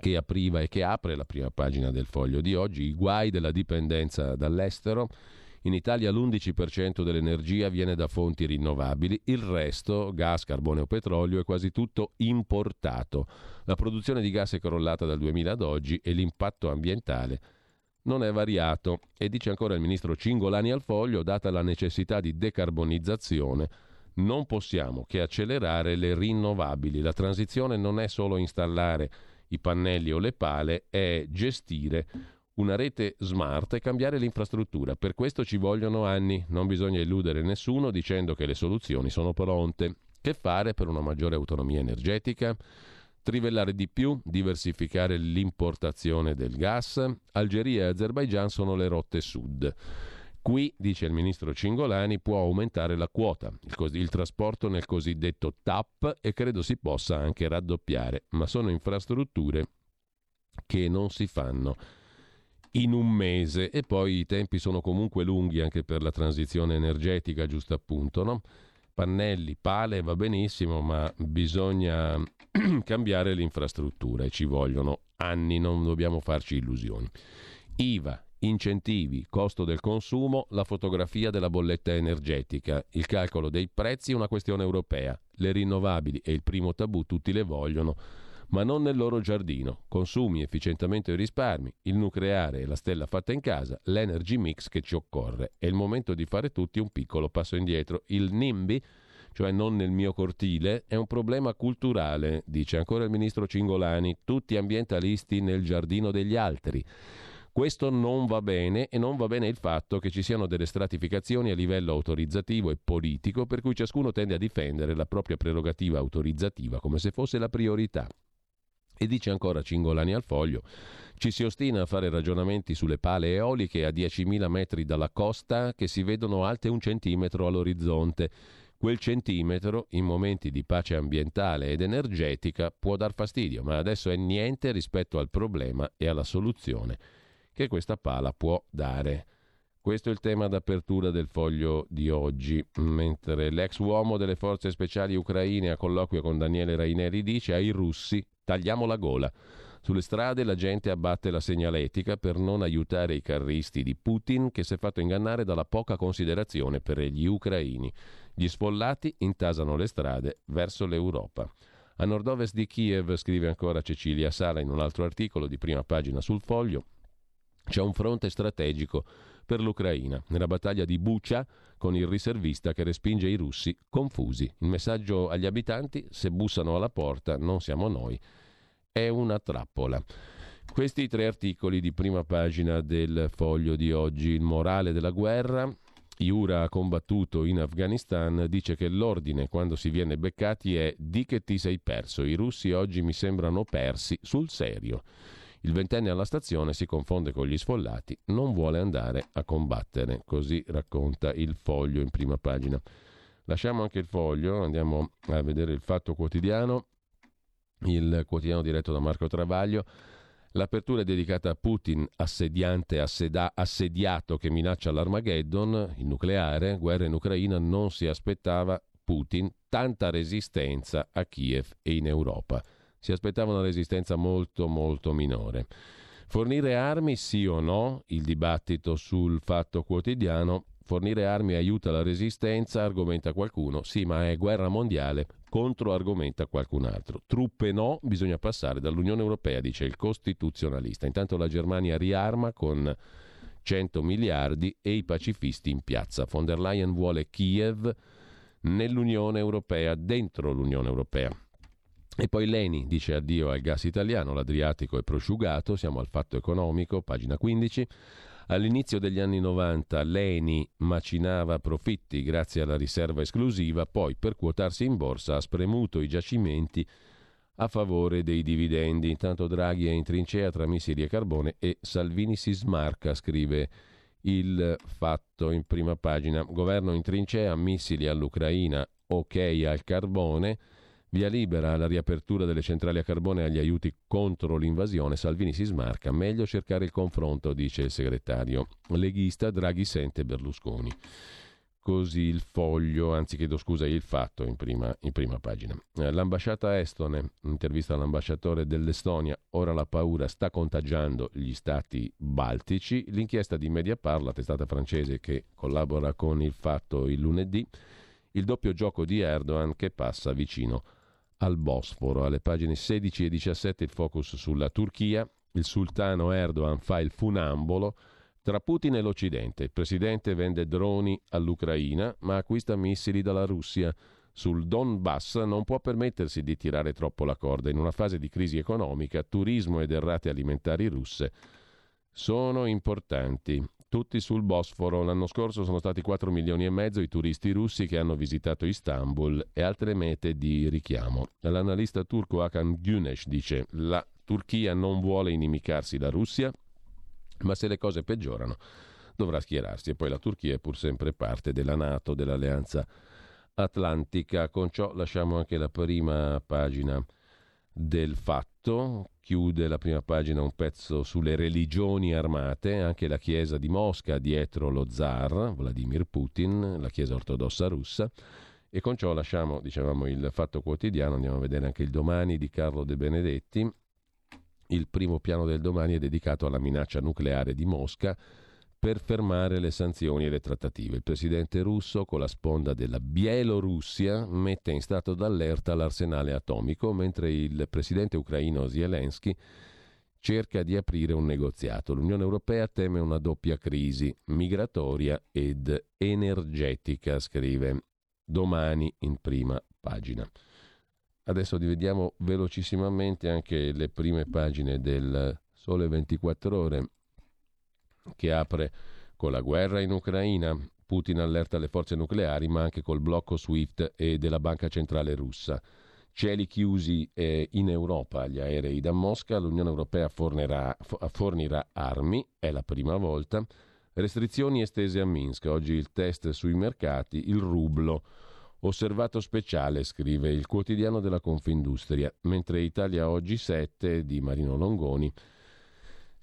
che apriva e che apre la prima pagina del foglio di oggi, i guai della dipendenza dall'estero. In Italia l'11% dell'energia viene da fonti rinnovabili, il resto, gas, carbone o petrolio, è quasi tutto importato. La produzione di gas è crollata dal 2000 ad oggi e l'impatto ambientale non è variato. E dice ancora il ministro Cingolani al foglio, data la necessità di decarbonizzazione, non possiamo che accelerare le rinnovabili. La transizione non è solo installare i pannelli o le pale, è gestire una rete smart e cambiare l'infrastruttura. Per questo ci vogliono anni, non bisogna illudere nessuno dicendo che le soluzioni sono pronte. Che fare per una maggiore autonomia energetica? Trivellare di più, diversificare l'importazione del gas. Algeria e Azerbaigian sono le rotte sud. Qui, dice il ministro Cingolani, può aumentare la quota, il, cos- il, trasporto nel cosiddetto TAP e credo si possa anche raddoppiare, ma sono infrastrutture che non si fanno in un mese e poi i tempi sono comunque lunghi anche per la transizione energetica, giusto appunto, no? Pannelli, pale va benissimo, ma bisogna [clears throat] cambiare l'infrastruttura e ci vogliono anni, non dobbiamo farci illusioni. IVA, incentivi, costo del consumo, la fotografia della bolletta energetica, il calcolo dei prezzi è una questione europea, le rinnovabili e il primo tabù tutti le vogliono, ma non nel loro giardino. Consumi, efficientamento e risparmi, il nucleare e la stella fatta in casa, l'energy mix che ci occorre. È il momento di fare tutti un piccolo passo indietro. Il NIMBY, cioè non nel mio cortile, è un problema culturale, dice ancora il ministro Cingolani, tutti ambientalisti nel giardino degli altri. Questo non va bene e non va bene il fatto che ci siano delle stratificazioni a livello autorizzativo e politico per cui ciascuno tende a difendere la propria prerogativa autorizzativa come se fosse la priorità. E dice ancora Cingolani al foglio, ci si ostina a fare ragionamenti sulle pale eoliche a 10.000 metri dalla costa che si vedono alte un centimetro all'orizzonte. Quel centimetro, in momenti di pace ambientale ed energetica, può dar fastidio, ma adesso è niente rispetto al problema e alla soluzione che questa pala può dare. Questo è il tema d'apertura del foglio di oggi, mentre l'ex uomo delle forze speciali ucraine a colloquio con Daniele Raineri dice ai russi tagliamo la gola. Sulle strade la gente abbatte la segnaletica per non aiutare i carristi di Putin che si è fatto ingannare dalla poca considerazione per gli ucraini. Gli sfollati intasano le strade verso l'Europa. A nord-ovest di Kiev, scrive ancora Cecilia Sala in un altro articolo di prima pagina sul foglio, c'è un fronte strategico per l'Ucraina. Nella battaglia di Bucha, con il riservista che respinge i russi confusi. Il messaggio agli abitanti, se bussano alla porta, non siamo noi, è una trappola. Questi tre articoli di prima pagina del foglio di oggi, il morale della guerra, Iura ha combattuto in Afghanistan, dice che l'ordine quando si viene beccati è di che ti sei perso, i russi oggi mi sembrano persi sul serio. Il ventenne alla stazione si confonde con gli sfollati, non vuole andare a combattere, così racconta il foglio in prima pagina. Lasciamo anche il foglio, andiamo a vedere il fatto quotidiano il quotidiano diretto da Marco Travaglio. L'apertura è dedicata a Putin, assediante, asseda- assediato che minaccia l'Armageddon, il nucleare, guerra in Ucraina, non si aspettava Putin tanta resistenza a Kiev e in Europa. Si aspettava una resistenza molto molto minore. Fornire armi sì o no? Il dibattito sul fatto quotidiano Fornire armi aiuta la resistenza, argomenta qualcuno. Sì, ma è guerra mondiale, contro argomenta qualcun altro. Truppe no, bisogna passare dall'Unione Europea, dice il costituzionalista. Intanto la Germania riarma con 100 miliardi e i pacifisti in piazza. Von der Leyen vuole Kiev nell'Unione Europea, dentro l'Unione Europea. E poi Leni dice addio al gas italiano, l'Adriatico è prosciugato, siamo al fatto economico, pagina 15. All'inizio degli anni 90 l'ENI macinava profitti grazie alla riserva esclusiva, poi per quotarsi in borsa ha spremuto i giacimenti a favore dei dividendi. Intanto Draghi è in trincea tra missili e carbone e Salvini si smarca, scrive il fatto in prima pagina. Governo in trincea, missili all'Ucraina, ok al carbone. Via libera alla riapertura delle centrali a carbone e agli aiuti contro l'invasione. Salvini si smarca. Meglio cercare il confronto, dice il segretario leghista. Draghi sente Berlusconi. Così il foglio, anzi chiedo scusa, il fatto in prima, in prima pagina. Eh, l'ambasciata estone, intervista all'ambasciatore dell'Estonia, ora la paura sta contagiando gli stati baltici. L'inchiesta di Mediapart, la testata francese che collabora con il fatto il lunedì, il doppio gioco di Erdogan che passa vicino al Bosforo. Alle pagine 16 e 17 il focus sulla Turchia. Il sultano Erdogan fa il funambolo tra Putin e l'Occidente. Il presidente vende droni all'Ucraina ma acquista missili dalla Russia. Sul Donbass non può permettersi di tirare troppo la corda. In una fase di crisi economica, turismo ed errate alimentari russe sono importanti tutti sul Bosforo. L'anno scorso sono stati 4 milioni e mezzo i turisti russi che hanno visitato Istanbul e altre mete di richiamo. L'analista turco Hakan Güneş dice la Turchia non vuole inimicarsi la Russia, ma se le cose peggiorano dovrà schierarsi e poi la Turchia è pur sempre parte della Nato, dell'Alleanza Atlantica. Con ciò lasciamo anche la prima pagina del fatto. Chiude la prima pagina un pezzo sulle religioni armate, anche la Chiesa di Mosca dietro lo zar Vladimir Putin, la Chiesa ortodossa russa. E con ciò lasciamo, dicevamo, il fatto quotidiano, andiamo a vedere anche il domani di Carlo De Benedetti. Il primo piano del domani è dedicato alla minaccia nucleare di Mosca per fermare le sanzioni e le trattative. Il presidente russo, con la sponda della Bielorussia, mette in stato d'allerta l'arsenale atomico, mentre il presidente ucraino Zelensky cerca di aprire un negoziato. L'Unione Europea teme una doppia crisi, migratoria ed energetica, scrive domani in prima pagina. Adesso divediamo velocissimamente anche le prime pagine del Sole 24 ore che apre con la guerra in Ucraina. Putin allerta le forze nucleari, ma anche col blocco SWIFT e della Banca Centrale russa. Cieli chiusi eh, in Europa agli aerei da Mosca, l'Unione Europea fornirà, fornirà armi, è la prima volta. Restrizioni estese a Minsk, oggi il test sui mercati, il rublo. Osservato speciale, scrive il quotidiano della Confindustria, mentre Italia Oggi 7 di Marino Longoni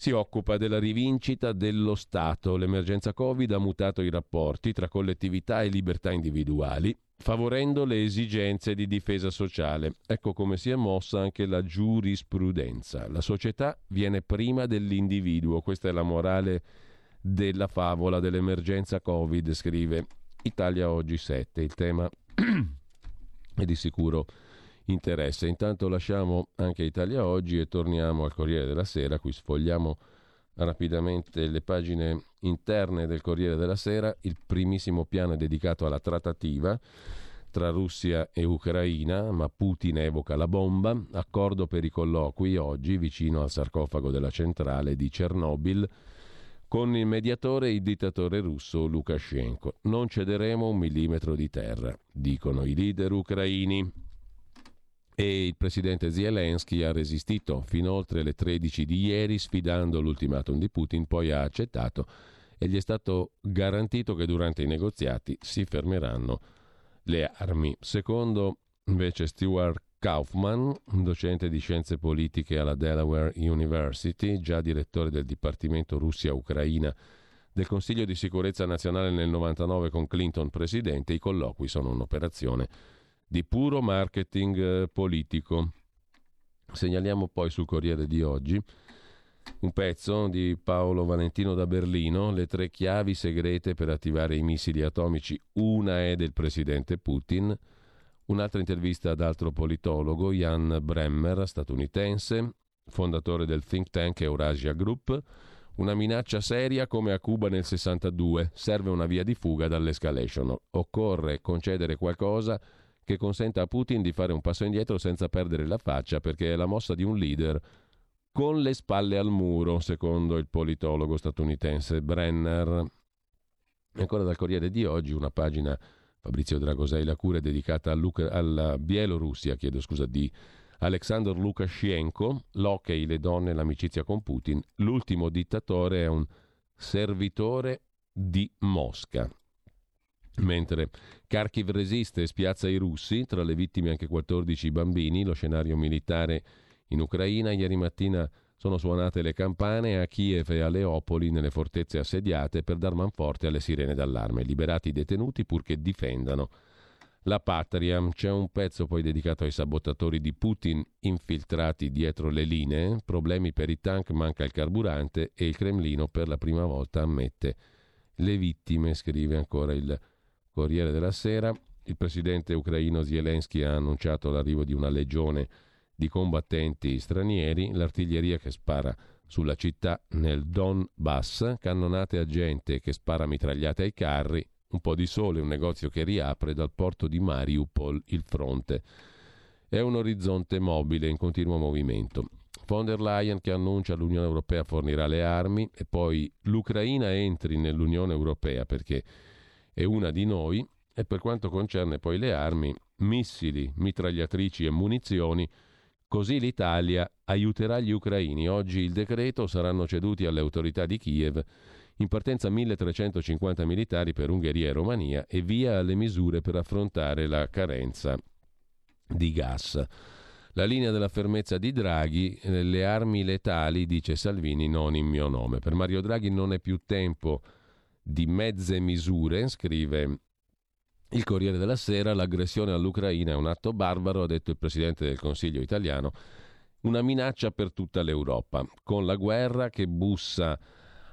si occupa della rivincita dello Stato. L'emergenza Covid ha mutato i rapporti tra collettività e libertà individuali, favorendo le esigenze di difesa sociale. Ecco come si è mossa anche la giurisprudenza. La società viene prima dell'individuo, questa è la morale della favola dell'emergenza Covid, scrive Italia Oggi 7. Il tema [clears throat] è di sicuro interesse. Intanto lasciamo anche Italia Oggi e torniamo al Corriere della Sera, qui sfogliamo rapidamente le pagine interne del Corriere della Sera. Il primissimo piano è dedicato alla trattativa tra Russia e Ucraina, ma Putin evoca la bomba. Accordo per i colloqui oggi vicino al sarcofago della centrale di Chernobyl con il mediatore il dittatore russo Lukashenko. Non cederemo un millimetro di terra, dicono i leader ucraini e il presidente Zelensky ha resistito fino oltre le 13 di ieri sfidando l'ultimatum di Putin, poi ha accettato e gli è stato garantito che durante i negoziati si fermeranno le armi. Secondo invece Stuart Kaufman, docente di scienze politiche alla Delaware University, già direttore del Dipartimento Russia-Ucraina del Consiglio di sicurezza nazionale nel 99 con Clinton presidente, i colloqui sono un'operazione di puro marketing eh, politico. Segnaliamo poi sul Corriere di oggi un pezzo di Paolo Valentino da Berlino, le tre chiavi segrete per attivare i missili atomici. Una è del presidente Putin, un'altra intervista ad altro politologo, Jan Bremmer, statunitense, fondatore del think tank Eurasia Group. Una minaccia seria come a Cuba nel 62. Serve una via di fuga dall'escalation. Occorre concedere qualcosa che consenta a Putin di fare un passo indietro senza perdere la faccia, perché è la mossa di un leader con le spalle al muro, secondo il politologo statunitense Brenner. Ancora dal Corriere di oggi una pagina Fabrizio Dragosei La Cura è dedicata alla Bielorussia, chiedo scusa, di Alexander Lukashenko, l'hockey, le donne, l'amicizia con Putin. L'ultimo dittatore è un servitore di Mosca. Mentre Kharkiv resiste e spiazza i russi, tra le vittime anche 14 bambini, lo scenario militare in Ucraina, ieri mattina sono suonate le campane a Kiev e a Leopoli nelle fortezze assediate per dar manforte alle sirene d'allarme, liberati i detenuti purché difendano la patria. C'è un pezzo poi dedicato ai sabotatori di Putin infiltrati dietro le linee, problemi per i tank, manca il carburante e il Cremlino per la prima volta ammette le vittime, scrive ancora il Corriere della Sera, il presidente ucraino Zelensky ha annunciato l'arrivo di una legione di combattenti stranieri, l'artiglieria che spara sulla città nel Donbass, cannonate a gente che spara mitragliate ai carri, un po' di sole, un negozio che riapre dal porto di Mariupol il fronte. È un orizzonte mobile in continuo movimento. Von der Leyen che annuncia l'Unione Europea fornirà le armi e poi l'Ucraina entri nell'Unione Europea perché è una di noi e per quanto concerne poi le armi, missili, mitragliatrici e munizioni, così l'Italia aiuterà gli ucraini. Oggi il decreto saranno ceduti alle autorità di Kiev in partenza 1350 militari per Ungheria e Romania e via alle misure per affrontare la carenza di gas. La linea della fermezza di Draghi, eh, le armi letali, dice Salvini, non in mio nome. Per Mario Draghi non è più tempo di mezze misure, scrive il Corriere della Sera, l'aggressione all'Ucraina è un atto barbaro, ha detto il Presidente del Consiglio italiano, una minaccia per tutta l'Europa. Con la guerra che bussa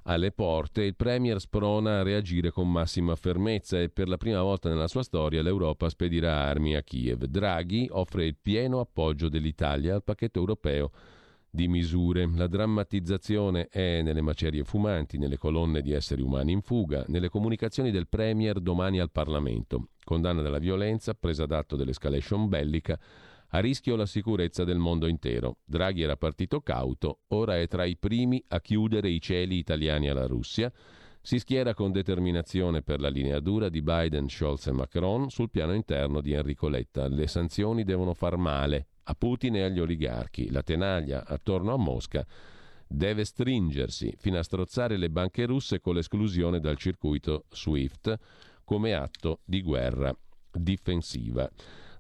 alle porte, il Premier sprona a reagire con massima fermezza e per la prima volta nella sua storia l'Europa spedirà armi a Kiev. Draghi offre il pieno appoggio dell'Italia al pacchetto europeo di misure. La drammatizzazione è nelle macerie fumanti, nelle colonne di esseri umani in fuga, nelle comunicazioni del Premier domani al Parlamento. Condanna della violenza, presa d'atto dell'escalation bellica, a rischio la sicurezza del mondo intero. Draghi era partito cauto, ora è tra i primi a chiudere i cieli italiani alla Russia. Si schiera con determinazione per la linea dura di Biden, Scholz e Macron sul piano interno di Enrico Letta. Le sanzioni devono far male, a Putin e agli oligarchi. La tenaglia attorno a Mosca deve stringersi fino a strozzare le banche russe con l'esclusione dal circuito SWIFT come atto di guerra difensiva.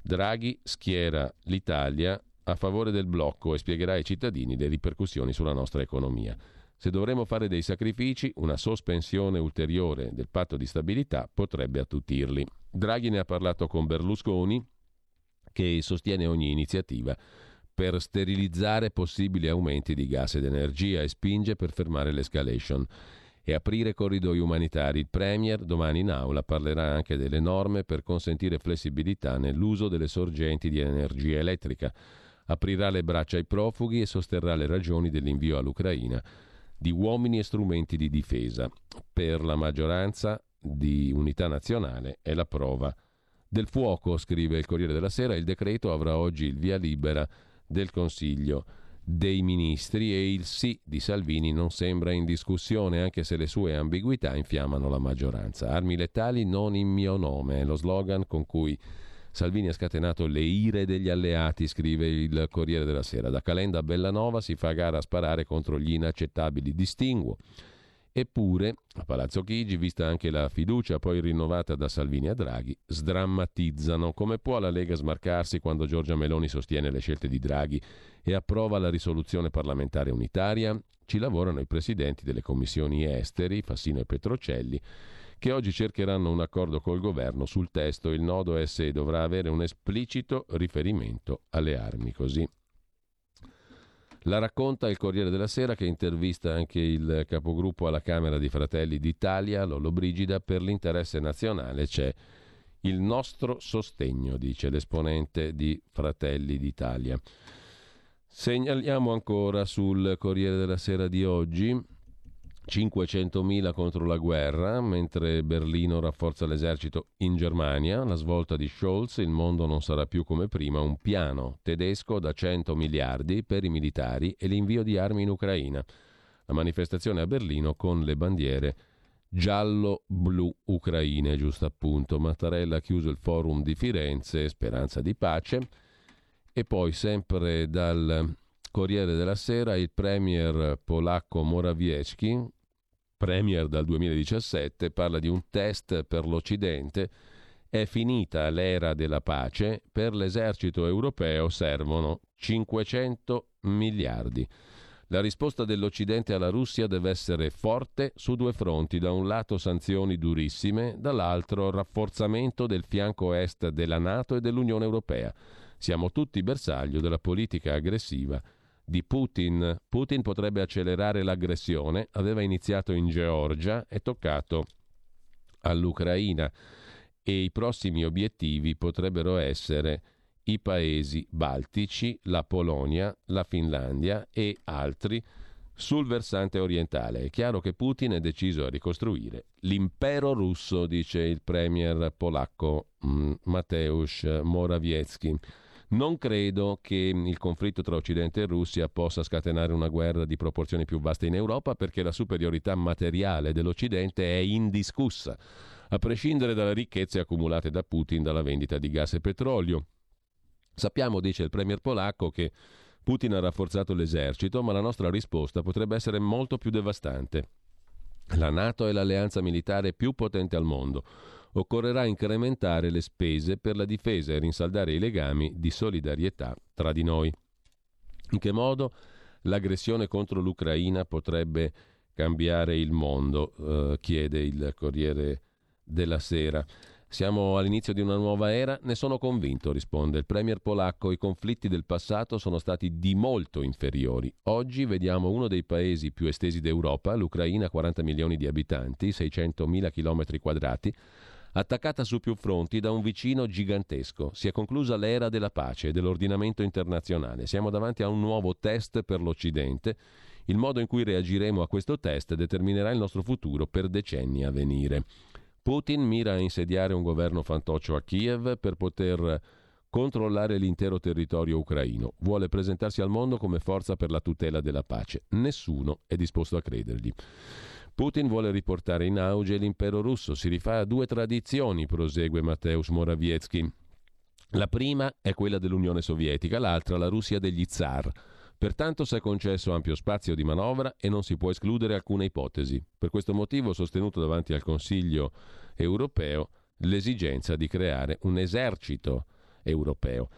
Draghi schiera l'Italia a favore del blocco e spiegherà ai cittadini le ripercussioni sulla nostra economia. Se dovremo fare dei sacrifici, una sospensione ulteriore del patto di stabilità potrebbe attutirli. Draghi ne ha parlato con Berlusconi, che sostiene ogni iniziativa per sterilizzare possibili aumenti di gas ed energia e spinge per fermare l'escalation e aprire corridoi umanitari. Il Premier domani in aula parlerà anche delle norme per consentire flessibilità nell'uso delle sorgenti di energia elettrica. Aprirà le braccia ai profughi e sosterrà le ragioni dell'invio all'Ucraina di uomini e strumenti di difesa. Per la maggioranza di unità nazionale è la prova del fuoco, scrive il Corriere della Sera, il decreto avrà oggi il via libera del Consiglio dei Ministri e il sì di Salvini non sembra in discussione anche se le sue ambiguità infiammano la maggioranza. Armi letali non in mio nome è lo slogan con cui Salvini ha scatenato le ire degli alleati, scrive il Corriere della Sera. Da Calenda a Bellanova si fa gara a sparare contro gli inaccettabili distinguo. Eppure, a Palazzo Chigi, vista anche la fiducia poi rinnovata da Salvini a Draghi, sdrammatizzano. Come può la Lega smarcarsi quando Giorgia Meloni sostiene le scelte di Draghi e approva la risoluzione parlamentare unitaria? Ci lavorano i presidenti delle commissioni esteri, Fassino e Petrocelli, che oggi cercheranno un accordo col governo sul testo. Il nodo è se dovrà avere un esplicito riferimento alle armi. Così la racconta il Corriere della Sera che intervista anche il capogruppo alla Camera di Fratelli d'Italia, Lollo Brigida, per l'interesse nazionale c'è il nostro sostegno, dice l'esponente di Fratelli d'Italia. Segnaliamo ancora sul Corriere della Sera di oggi 500.000 contro la guerra, mentre Berlino rafforza l'esercito in Germania, la svolta di Scholz, il mondo non sarà più come prima, un piano tedesco da 100 miliardi per i militari e l'invio di armi in Ucraina. La manifestazione a Berlino con le bandiere giallo-blu ucraine, giusto appunto. Mattarella ha chiuso il forum di Firenze, speranza di pace. E poi sempre dal Corriere della Sera il premier polacco Morawiecki, Premier dal 2017, parla di un test per l'Occidente. È finita l'era della pace, per l'esercito europeo servono 500 miliardi. La risposta dell'Occidente alla Russia deve essere forte su due fronti, da un lato sanzioni durissime, dall'altro rafforzamento del fianco est della Nato e dell'Unione Europea. Siamo tutti bersaglio della politica aggressiva di Putin. Putin potrebbe accelerare l'aggressione, aveva iniziato in Georgia e toccato all'Ucraina e i prossimi obiettivi potrebbero essere i paesi baltici, la Polonia, la Finlandia e altri sul versante orientale. È chiaro che Putin è deciso a ricostruire l'impero russo, dice il premier polacco mm, Mateusz Morawiecki. Non credo che il conflitto tra Occidente e Russia possa scatenare una guerra di proporzioni più vaste in Europa perché la superiorità materiale dell'Occidente è indiscussa, a prescindere dalle ricchezze accumulate da Putin dalla vendita di gas e petrolio. Sappiamo, dice il premier polacco, che Putin ha rafforzato l'esercito, ma la nostra risposta potrebbe essere molto più devastante. La Nato è l'alleanza militare più potente al mondo occorrerà incrementare le spese per la difesa e rinsaldare i legami di solidarietà tra di noi. In che modo l'aggressione contro l'Ucraina potrebbe cambiare il mondo? Eh, chiede il Corriere della Sera. Siamo all'inizio di una nuova era? Ne sono convinto, risponde il premier polacco. I conflitti del passato sono stati di molto inferiori. Oggi vediamo uno dei paesi più estesi d'Europa, l'Ucraina, 40 milioni di abitanti, 600 mila chilometri quadrati, attaccata su più fronti da un vicino gigantesco. Si è conclusa l'era della pace e dell'ordinamento internazionale. Siamo davanti a un nuovo test per l'Occidente. Il modo in cui reagiremo a questo test determinerà il nostro futuro per decenni a venire. Putin mira a insediare un governo fantoccio a Kiev per poter controllare l'intero territorio ucraino. Vuole presentarsi al mondo come forza per la tutela della pace. Nessuno è disposto a credergli. Putin vuole riportare in auge l'impero russo, si rifà a due tradizioni, prosegue Mateusz Morawiecki. La prima è quella dell'Unione Sovietica, l'altra la Russia degli zar. Pertanto si è concesso ampio spazio di manovra e non si può escludere alcuna ipotesi. Per questo motivo ho sostenuto davanti al Consiglio europeo l'esigenza di creare un esercito europeo.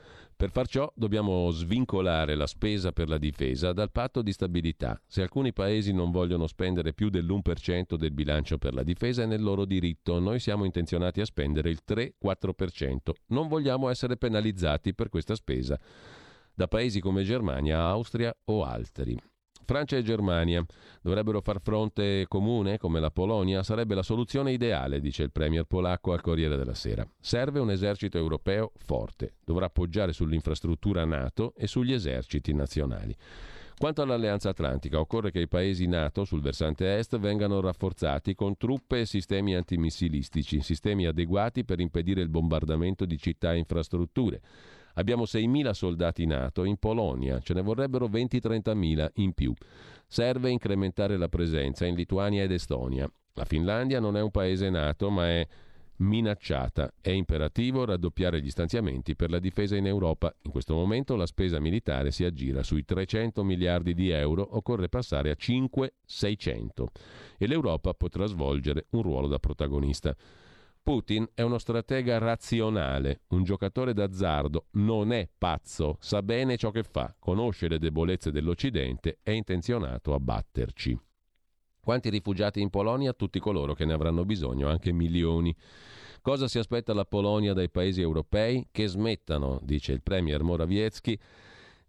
Per far ciò dobbiamo svincolare la spesa per la difesa dal patto di stabilità. Se alcuni paesi non vogliono spendere più dell'1% del bilancio per la difesa è nel loro diritto. Noi siamo intenzionati a spendere il 3-4%. Non vogliamo essere penalizzati per questa spesa da paesi come Germania, Austria o altri. Francia e Germania dovrebbero far fronte comune come la Polonia? Sarebbe la soluzione ideale, dice il premier polacco al Corriere della Sera. Serve un esercito europeo forte, dovrà appoggiare sull'infrastruttura NATO e sugli eserciti nazionali. Quanto all'Alleanza Atlantica, occorre che i paesi NATO sul versante est vengano rafforzati con truppe e sistemi antimissilistici, sistemi adeguati per impedire il bombardamento di città e infrastrutture Abbiamo 6.000 soldati NATO in Polonia, ce ne vorrebbero 20-30.000 in più. Serve incrementare la presenza in Lituania ed Estonia. La Finlandia non è un paese NATO, ma è minacciata. È imperativo raddoppiare gli stanziamenti per la difesa in Europa. In questo momento la spesa militare si aggira sui 300 miliardi di euro, occorre passare a 5-600 e l'Europa potrà svolgere un ruolo da protagonista. Putin è uno stratega razionale, un giocatore d'azzardo, non è pazzo, sa bene ciò che fa, conosce le debolezze dell'Occidente, è intenzionato a batterci. Quanti rifugiati in Polonia? Tutti coloro che ne avranno bisogno, anche milioni. Cosa si aspetta la Polonia dai paesi europei? Che smettano, dice il premier Morawiecki,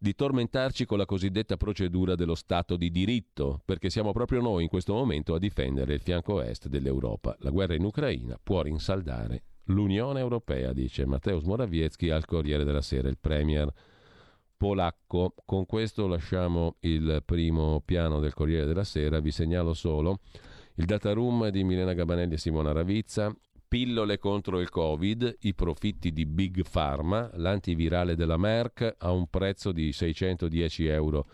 di tormentarci con la cosiddetta procedura dello Stato di diritto, perché siamo proprio noi in questo momento a difendere il fianco est dell'Europa. La guerra in Ucraina può rinsaldare l'Unione Europea, dice Mateusz Morawiecki al Corriere della Sera, il premier polacco. Con questo lasciamo il primo piano del Corriere della Sera, vi segnalo solo il data room di Milena Gabanelli e Simona Ravizza, Pillole contro il Covid, i profitti di Big Pharma, l'antivirale della Merck a un prezzo di 610 euro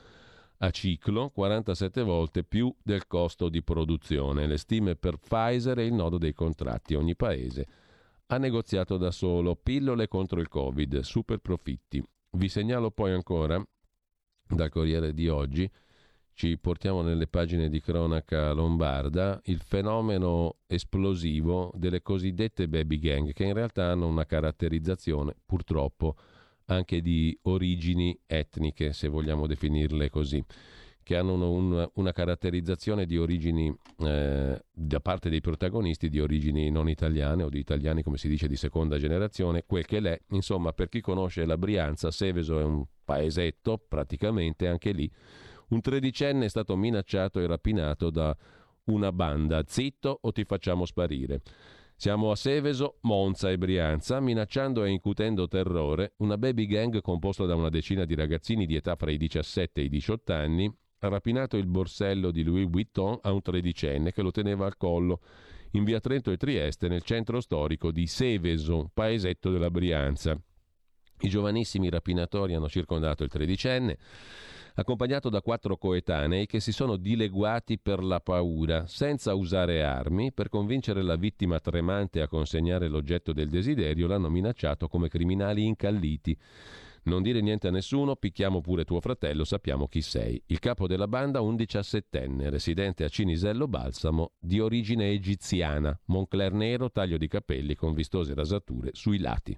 a ciclo, 47 volte più del costo di produzione. Le stime per Pfizer e il nodo dei contratti. Ogni paese ha negoziato da solo. Pillole contro il Covid, super profitti. Vi segnalo poi ancora dal Corriere di oggi ci portiamo nelle pagine di cronaca lombarda il fenomeno esplosivo delle cosiddette baby gang, che in realtà hanno una caratterizzazione purtroppo anche di origini etniche, se vogliamo definirle così, che hanno un, una caratterizzazione di origini eh, da parte dei protagonisti di origini non italiane o di italiani, come si dice, di seconda generazione, quel che l'è. Insomma, per chi conosce la Brianza, Seveso è un paesetto, praticamente anche lì un tredicenne è stato minacciato e rapinato da una banda. Zitto o ti facciamo sparire. Siamo a Seveso, Monza e Brianza, minacciando e incutendo terrore, una baby gang composta da una decina di ragazzini di età fra i 17 e i 18 anni ha rapinato il borsello di Louis Vuitton a un tredicenne che lo teneva al collo in via Trento e Trieste nel centro storico di Seveso, paesetto della Brianza. I giovanissimi rapinatori hanno circondato il tredicenne accompagnato da quattro coetanei che si sono dileguati per la paura, senza usare armi, per convincere la vittima tremante a consegnare l'oggetto del desiderio, l'hanno minacciato come criminali incalliti. Non dire niente a nessuno, picchiamo pure tuo fratello, sappiamo chi sei. Il capo della banda, un diciassettenne, residente a Cinisello Balsamo, di origine egiziana, Moncler nero, taglio di capelli con vistose rasature sui lati.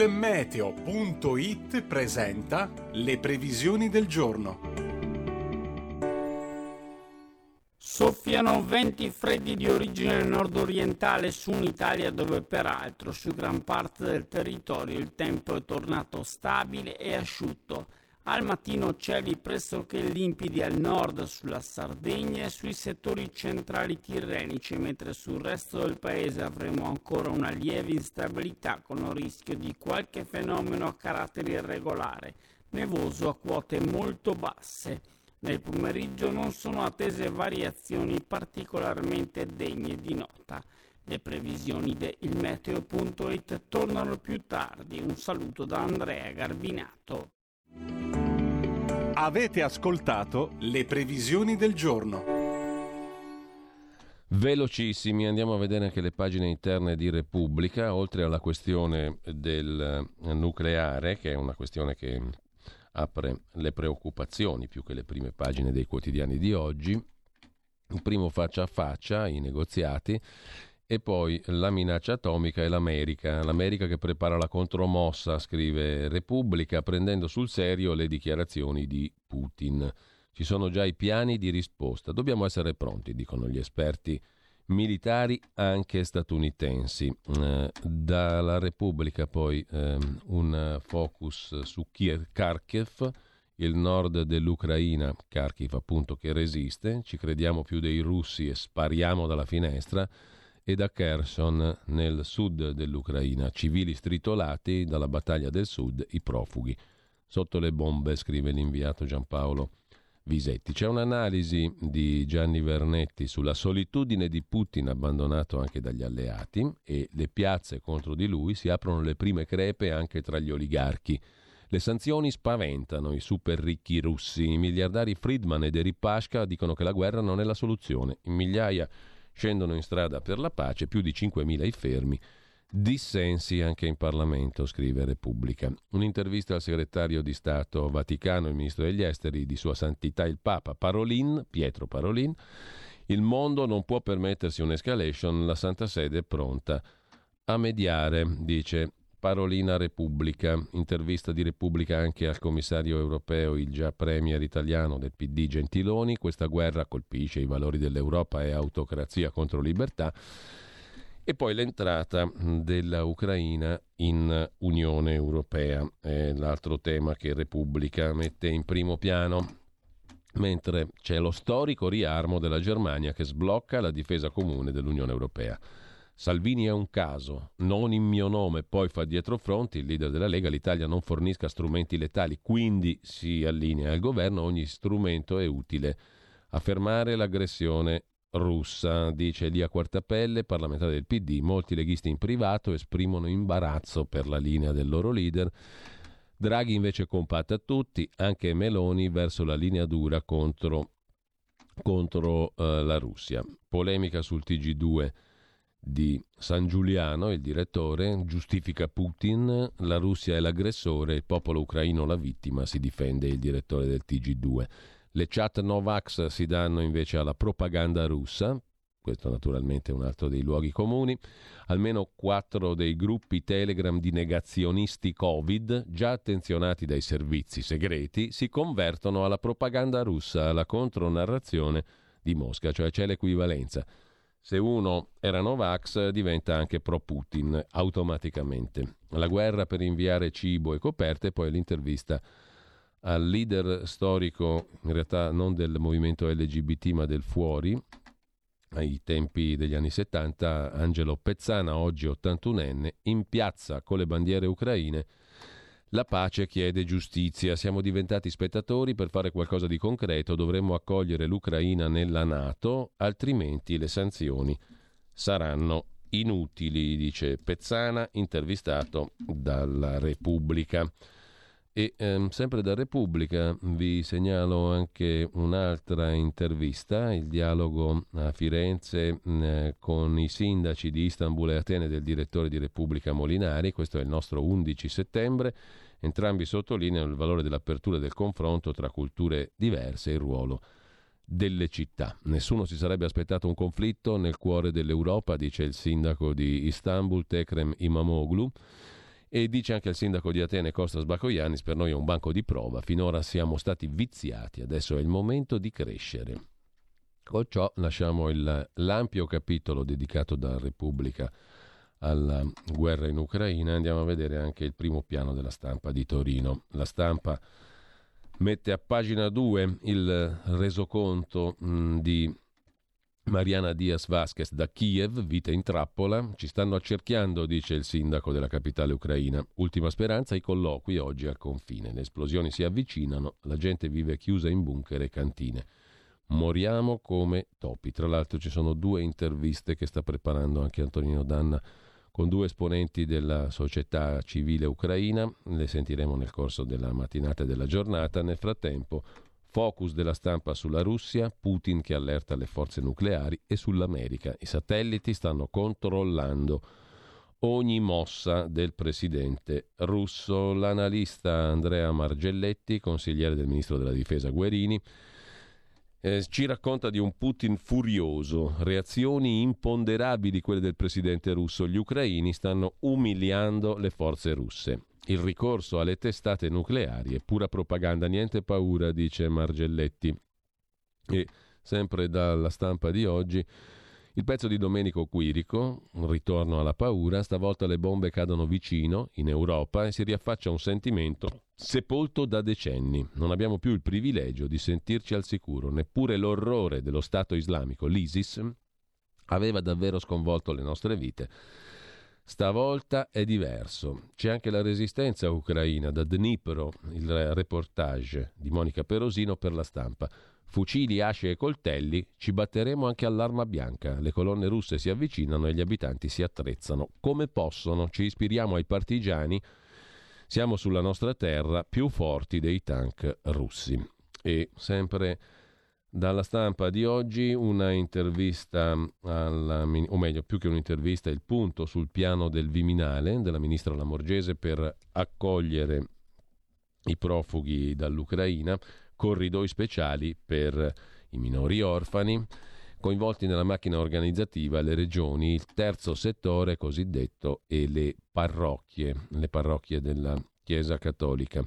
Il meteo.it presenta le previsioni del giorno. Soffiano venti freddi di origine nord-orientale su un'Italia dove peraltro su gran parte del territorio il tempo è tornato stabile e asciutto al mattino cieli pressoché limpidi al nord sulla Sardegna e sui settori centrali tirrenici, mentre sul resto del paese avremo ancora una lieve instabilità con il rischio di qualche fenomeno a carattere irregolare, nevoso a quote molto basse. Nel pomeriggio non sono attese variazioni particolarmente degne di nota. Le previsioni del meteo.it tornano più tardi. Un saluto da Andrea Garbinato. Avete ascoltato le previsioni del giorno. Velocissimi, andiamo a vedere anche le pagine interne di Repubblica, oltre alla questione del nucleare, che è una questione che apre le preoccupazioni più che le prime pagine dei quotidiani di oggi. Il primo faccia a faccia, i negoziati, e poi la minaccia atomica e l'America. L'America che prepara la contromossa, scrive Repubblica, prendendo sul serio le dichiarazioni di Putin. Ci sono già i piani di risposta. Dobbiamo essere pronti, dicono gli esperti militari anche statunitensi. Eh, dalla Repubblica poi eh, un focus su Kiev, Kharkiv, il nord dell'Ucraina, Kharkiv appunto che resiste, ci crediamo più dei russi e spariamo dalla finestra, e da Kherson nel sud dell'Ucraina, civili stritolati dalla battaglia del sud, i profughi. Sotto le bombe, scrive l'inviato Giampaolo Visetti. C'è un'analisi di Gianni Vernetti sulla solitudine di Putin abbandonato anche dagli alleati e le piazze contro di lui si aprono le prime crepe anche tra gli oligarchi. Le sanzioni spaventano i super ricchi russi. I miliardari Friedman e Deripaska dicono che la guerra non è la soluzione. In migliaia scendono in strada per la pace, più di 5.000 i fermi Dissensi anche in Parlamento, scrive Repubblica. Un'intervista al segretario di Stato Vaticano, il ministro degli esteri di Sua Santità il Papa Parolin, Pietro Parolin. Il mondo non può permettersi un'escalation, la Santa Sede è pronta a mediare, dice Parolina Repubblica, intervista di Repubblica anche al commissario europeo, il già premier italiano del PD Gentiloni, questa guerra colpisce i valori dell'Europa e autocrazia contro libertà. E poi l'entrata dell'Ucraina in Unione Europea, è l'altro tema che Repubblica mette in primo piano, mentre c'è lo storico riarmo della Germania che sblocca la difesa comune dell'Unione Europea. Salvini è un caso, non in mio nome, poi fa dietro fronti il leader della Lega, l'Italia non fornisca strumenti letali, quindi si allinea al governo, ogni strumento è utile a fermare l'aggressione russa, dice Elia Quartapelle, parlamentare del PD. Molti leghisti in privato esprimono imbarazzo per la linea del loro leader. Draghi invece compatta tutti, anche Meloni, verso la linea dura contro, contro uh, la Russia. Polemica sul TG2 di San Giuliano, il direttore, giustifica Putin, la Russia è l'aggressore, il popolo ucraino la vittima, si difende il direttore del TG2. Le chat Novax si danno invece alla propaganda russa, questo naturalmente è un altro dei luoghi comuni, almeno quattro dei gruppi Telegram di negazionisti Covid, già attenzionati dai servizi segreti, si convertono alla propaganda russa, alla contronarrazione di Mosca, cioè c'è l'equivalenza. Se uno era Novax diventa anche pro-Putin automaticamente. La guerra per inviare cibo e coperte, poi l'intervista al leader storico, in realtà non del movimento LGBT ma del fuori, ai tempi degli anni 70, Angelo Pezzana, oggi 81enne, in piazza con le bandiere ucraine. La pace chiede giustizia. Siamo diventati spettatori per fare qualcosa di concreto. Dovremmo accogliere l'Ucraina nella Nato, altrimenti le sanzioni saranno inutili, dice Pezzana, intervistato dalla Repubblica. E ehm, sempre da Repubblica vi segnalo anche un'altra intervista, il dialogo a Firenze eh, con i sindaci di Istanbul e Atene del direttore di Repubblica Molinari, questo è il nostro 11 settembre, entrambi sottolineano il valore dell'apertura e del confronto tra culture diverse e il ruolo delle città. Nessuno si sarebbe aspettato un conflitto nel cuore dell'Europa, dice il sindaco di Istanbul, Tekrem Imamoglu. E dice anche il sindaco di Atene Costas Bakoyannis, per noi è un banco di prova, finora siamo stati viziati, adesso è il momento di crescere. Con ciò lasciamo il, l'ampio capitolo dedicato da Repubblica alla guerra in Ucraina, andiamo a vedere anche il primo piano della stampa di Torino. La stampa mette a pagina 2 il resoconto mh, di Mariana Diaz Vasquez da Kiev, vita in trappola. Ci stanno accerchiando, dice il sindaco della capitale ucraina. Ultima speranza, i colloqui oggi al confine. Le esplosioni si avvicinano, la gente vive chiusa in bunker e cantine. Moriamo come topi. Tra l'altro ci sono due interviste che sta preparando anche Antonino Danna con due esponenti della società civile ucraina, le sentiremo nel corso della mattinata e della giornata. Nel frattempo, focus della stampa sulla Russia, Putin che allerta le forze nucleari e sull'America. I satelliti stanno controllando ogni mossa del presidente russo. L'analista Andrea Margelletti, consigliere del ministro della difesa Guerini, eh, ci racconta di un Putin furioso, reazioni imponderabili quelle del presidente russo. Gli ucraini stanno umiliando le forze russe. Il ricorso alle testate nucleari è pura propaganda, niente paura, dice Margelletti. E sempre dalla stampa di oggi il pezzo di Domenico Quirico, un ritorno alla paura, stavolta le bombe cadono vicino, in Europa, e si riaffaccia un sentimento sepolto da decenni. Non abbiamo più il privilegio di sentirci al sicuro, neppure l'orrore dello Stato islamico, l'ISIS, aveva davvero sconvolto le nostre vite. Stavolta è diverso. C'è anche la resistenza ucraina da Dnipro, il reportage di Monica Perosino per la stampa fucili, asce e coltelli, ci batteremo anche all'arma bianca. Le colonne russe si avvicinano e gli abitanti si attrezzano come possono. Ci ispiriamo ai partigiani. Siamo sulla nostra terra più forti dei tank russi. E sempre dalla stampa di oggi una intervista, alla, o meglio, più che un'intervista, il punto sul piano del Viminale della ministra Lamorgese per accogliere i profughi dall'Ucraina corridoi speciali per i minori orfani, coinvolti nella macchina organizzativa le regioni, il terzo settore cosiddetto e le parrocchie, le parrocchie della Chiesa Cattolica.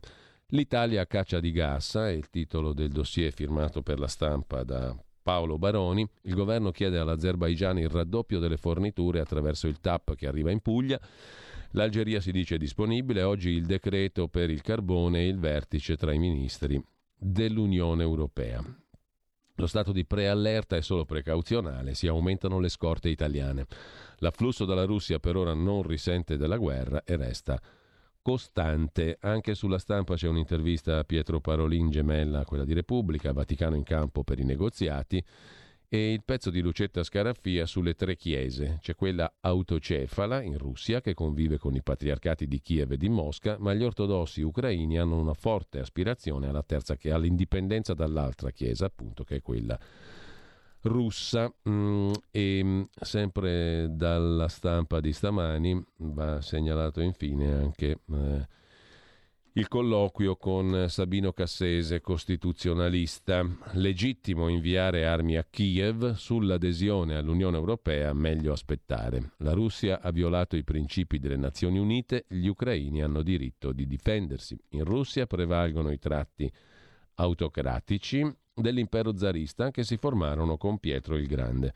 L'Italia a caccia di gas è il titolo del dossier firmato per la stampa da Paolo Baroni. Il governo chiede all'Azerbaigian il raddoppio delle forniture attraverso il TAP che arriva in Puglia. L'Algeria si dice disponibile, oggi il decreto per il carbone e il vertice tra i ministri dell'Unione Europea. Lo stato di preallerta è solo precauzionale, si aumentano le scorte italiane. L'afflusso dalla Russia per ora non risente della guerra e resta costante. Anche sulla stampa c'è un'intervista a Pietro Parolin, gemella quella di Repubblica, Vaticano in campo per i negoziati e il pezzo di Lucetta Scaraffia sulle tre chiese. C'è quella autocefala in Russia che convive con i patriarcati di Kiev e di Mosca, ma gli ortodossi ucraini hanno una forte aspirazione alla terza all'indipendenza dall'altra chiesa, appunto, che è quella russa. Mm, e mm, sempre dalla stampa di stamani va segnalato infine anche eh, il colloquio con Sabino Cassese, costituzionalista. Legittimo inviare armi a Kiev, sull'adesione all'Unione Europea meglio aspettare. La Russia ha violato i principi delle Nazioni Unite, gli ucraini hanno diritto di difendersi. In Russia prevalgono i tratti autocratici dell'impero zarista che si formarono con Pietro il Grande.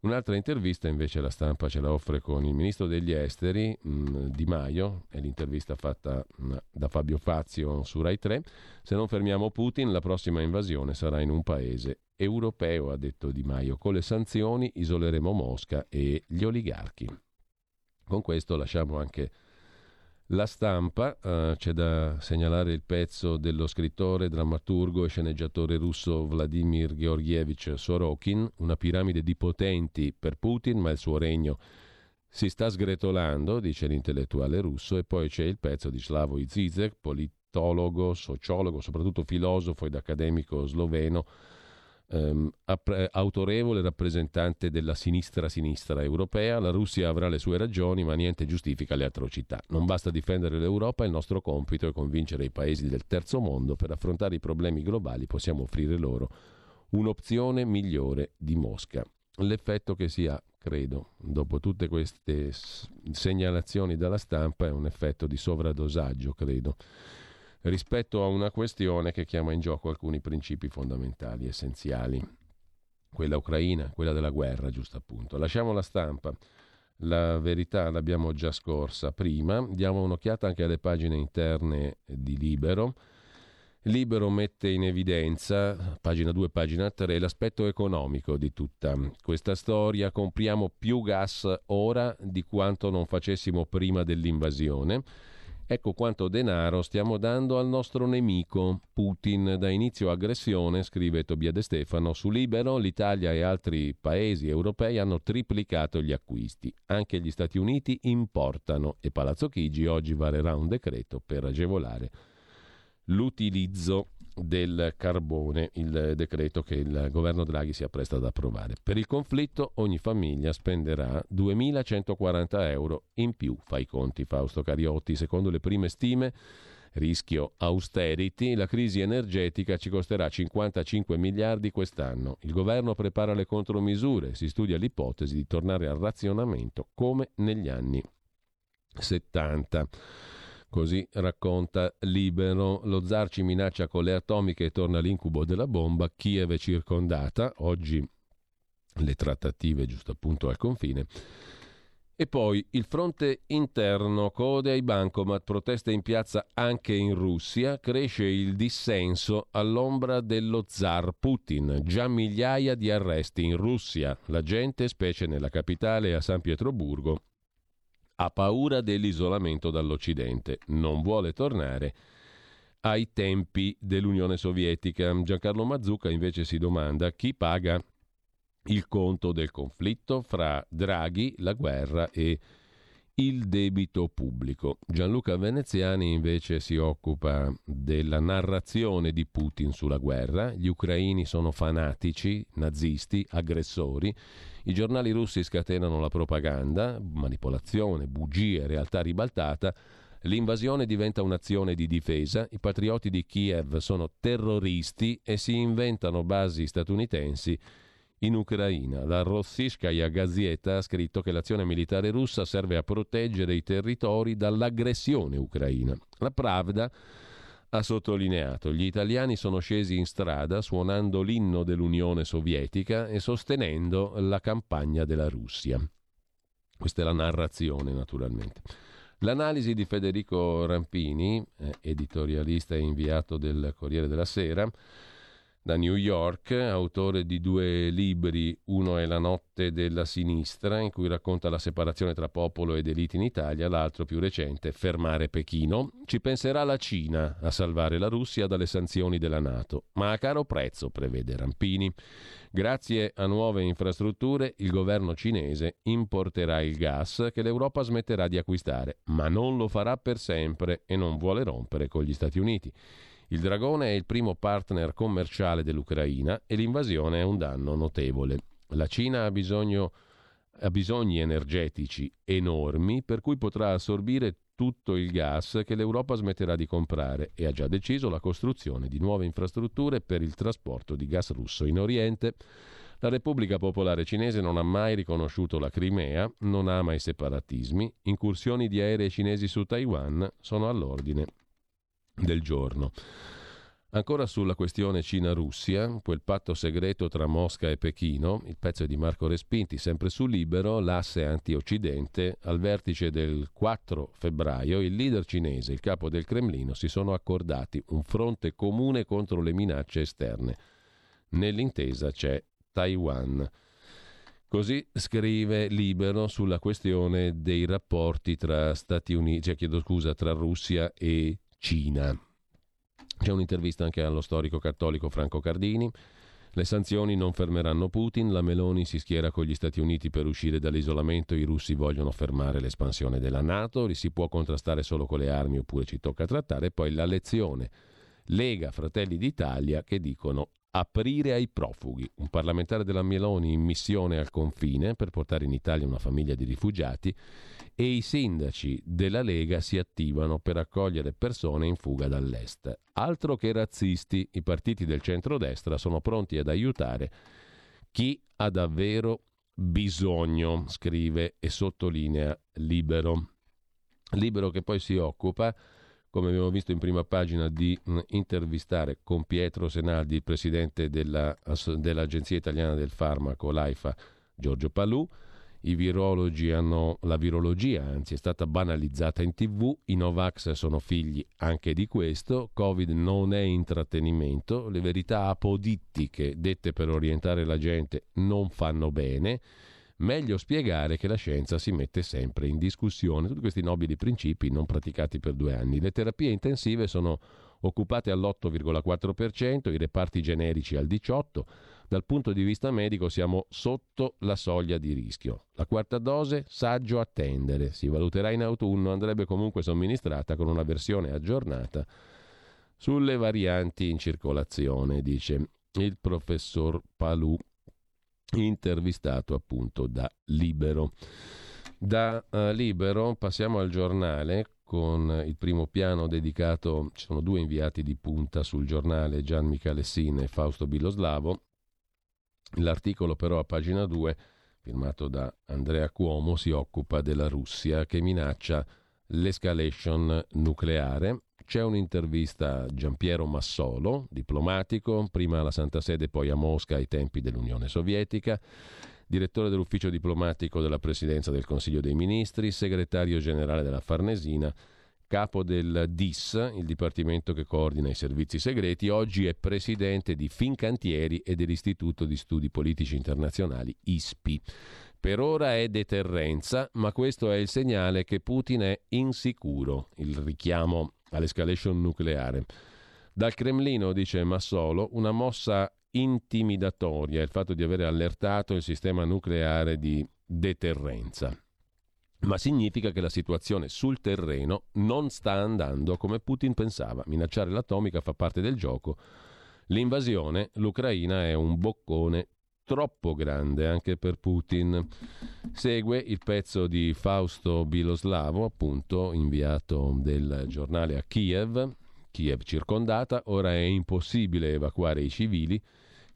Un'altra intervista invece la stampa ce la offre con il ministro degli esteri mm, Di Maio, è l'intervista fatta mm, da Fabio Fazio su Rai 3. Se non fermiamo Putin, la prossima invasione sarà in un paese europeo, ha detto Di Maio. Con le sanzioni isoleremo Mosca e gli oligarchi. Con questo lasciamo anche la stampa, eh, c'è da segnalare il pezzo dello scrittore, drammaturgo e sceneggiatore russo Vladimir Georgievich Sorokin, una piramide di potenti per Putin, ma il suo regno si sta sgretolando, dice l'intellettuale russo, e poi c'è il pezzo di Slavoj Zizek, politologo, sociologo, soprattutto filosofo ed accademico sloveno, ehm, autorevole rappresentante della sinistra-sinistra europea. La Russia avrà le sue ragioni, ma niente giustifica le atrocità. Non basta difendere l'Europa, il nostro compito è convincere i paesi del terzo mondo per affrontare i problemi globali, possiamo offrire loro un'opzione migliore di Mosca. L'effetto che si ha, credo, dopo tutte queste segnalazioni dalla stampa è un effetto di sovradosaggio, credo rispetto a una questione che chiama in gioco alcuni principi fondamentali, essenziali. Quella ucraina, quella della guerra, giusto appunto. Lasciamo la stampa. La verità l'abbiamo già scorsa prima, diamo un'occhiata anche alle pagine interne di Libero. Libero mette in evidenza, pagina 2, pagina 3, l'aspetto economico di tutta questa storia. Compriamo più gas ora di quanto non facessimo prima dell'invasione Ecco quanto denaro stiamo dando al nostro nemico Putin. Da inizio aggressione, scrive Tobia De Stefano, su Libero l'Italia e altri paesi europei hanno triplicato gli acquisti. Anche gli Stati Uniti importano e Palazzo Chigi oggi varerà un decreto per agevolare l'utilizzo del carbone, il decreto che il governo Draghi si appresta ad approvare. Per il conflitto ogni famiglia spenderà 2.140 euro in più, fa i conti Fausto Cariotti, secondo le prime stime rischio austerity, la crisi energetica ci costerà 55 miliardi quest'anno. Il governo prepara le contromisure, si studia l'ipotesi di tornare al razionamento come negli anni 70. Così racconta Libero. Lo zar ci minaccia con le atomiche e torna l'incubo della bomba. Kiev è circondata. Oggi le trattative giusto appunto al confine. E poi il fronte interno, code ai bancomat, proteste in piazza anche in Russia, cresce il dissenso all'ombra dello zar Putin, già migliaia di arresti in Russia. La gente, specie nella capitale a San Pietroburgo, ha paura dell'isolamento dall'Occidente, non vuole tornare ai tempi dell'Unione Sovietica. Giancarlo Mazzucca invece si domanda chi paga il conto del conflitto fra Draghi, la guerra e il debito pubblico. Gianluca Veneziani invece si occupa della narrazione di Putin sulla guerra. Gli ucraini sono fanatici, nazisti, aggressori i giornali russi scatenano la propaganda, manipolazione, bugie, realtà ribaltata. L'invasione diventa un'azione di difesa, i patrioti di Kiev sono terroristi e si inventano basi statunitensi in Ucraina. La Rossishkaya Gazeta ha scritto che l'azione militare russa serve a proteggere i territori dall'aggressione ucraina. La Pravda ha sottolineato gli italiani sono scesi in strada suonando l'inno dell'Unione Sovietica e sostenendo la campagna della Russia. Questa è la narrazione, naturalmente. L'analisi di Federico Rampini, eh, editorialista e inviato del Corriere della Sera, da New York, autore di due libri, uno è La notte della sinistra, in cui racconta la separazione tra popolo ed elite in Italia, l'altro più recente, Fermare Pechino. Ci penserà la Cina a salvare la Russia dalle sanzioni della Nato, ma a caro prezzo, prevede Rampini. Grazie a nuove infrastrutture, il governo cinese importerà il gas che l'Europa smetterà di acquistare, ma non lo farà per sempre e non vuole rompere con gli Stati Uniti. Il dragone è il primo partner commerciale dell'Ucraina e l'invasione è un danno notevole. La Cina ha bisogno ha bisogni energetici enormi per cui potrà assorbire tutto il gas che l'Europa smetterà di comprare e ha già deciso la costruzione di nuove infrastrutture per il trasporto di gas russo in Oriente. La Repubblica Popolare Cinese non ha mai riconosciuto la Crimea, non ama i separatismi, incursioni di aerei cinesi su Taiwan sono all'ordine del giorno. Ancora sulla questione Cina-Russia, quel patto segreto tra Mosca e Pechino, il pezzo è di Marco Respinti, sempre su Libero, l'asse anti-Occidente, al vertice del 4 febbraio il leader cinese e il capo del Cremlino si sono accordati un fronte comune contro le minacce esterne. Nell'intesa c'è Taiwan. Così scrive Libero sulla questione dei rapporti tra Stati Uniti, cioè, chiedo scusa, tra Russia e Cina. C'è un'intervista anche allo storico cattolico Franco Cardini. Le sanzioni non fermeranno Putin, la Meloni si schiera con gli Stati Uniti per uscire dall'isolamento, i russi vogliono fermare l'espansione della Nato, li si può contrastare solo con le armi oppure ci tocca trattare, poi la lezione Lega Fratelli d'Italia che dicono aprire ai profughi. Un parlamentare della Meloni in missione al confine per portare in Italia una famiglia di rifugiati e i sindaci della Lega si attivano per accogliere persone in fuga dall'est. Altro che razzisti, i partiti del centrodestra sono pronti ad aiutare chi ha davvero bisogno, scrive e sottolinea Libero. Libero che poi si occupa come abbiamo visto in prima pagina, di intervistare con Pietro Senaldi, presidente della, dell'Agenzia Italiana del Farmaco, l'AIFA, Giorgio Palù. I virologi hanno la virologia, anzi è stata banalizzata in tv, i Novax sono figli anche di questo, Covid non è intrattenimento, le verità apodittiche dette per orientare la gente non fanno bene, meglio spiegare che la scienza si mette sempre in discussione. Tutti questi nobili principi non praticati per due anni. Le terapie intensive sono occupate all'8,4%, i reparti generici al 18%. Dal punto di vista medico siamo sotto la soglia di rischio. La quarta dose, saggio attendere, si valuterà in autunno, andrebbe comunque somministrata con una versione aggiornata sulle varianti in circolazione, dice il professor Palù, intervistato appunto da Libero. Da uh, Libero passiamo al giornale con il primo piano dedicato, ci sono due inviati di punta sul giornale, Gian Michalessin e Fausto Biloslavo. L'articolo però a pagina 2, firmato da Andrea Cuomo, si occupa della Russia che minaccia l'escalation nucleare. C'è un'intervista a Giampiero Massolo, diplomatico, prima alla Santa Sede, poi a Mosca ai tempi dell'Unione Sovietica direttore dell'ufficio diplomatico della Presidenza del Consiglio dei Ministri, segretario generale della Farnesina, capo del DIS, il dipartimento che coordina i servizi segreti, oggi è presidente di Fincantieri e dell'Istituto di Studi Politici Internazionali ISPI. Per ora è deterrenza, ma questo è il segnale che Putin è insicuro, il richiamo all'escalation nucleare. Dal Cremlino, dice Massolo, una mossa intimidatoria il fatto di avere allertato il sistema nucleare di deterrenza. Ma significa che la situazione sul terreno non sta andando come Putin pensava. Minacciare l'atomica fa parte del gioco. L'invasione, l'Ucraina è un boccone troppo grande anche per Putin. Segue il pezzo di Fausto Biloslavo, appunto inviato del giornale a Kiev. Kiev circondata, ora è impossibile evacuare i civili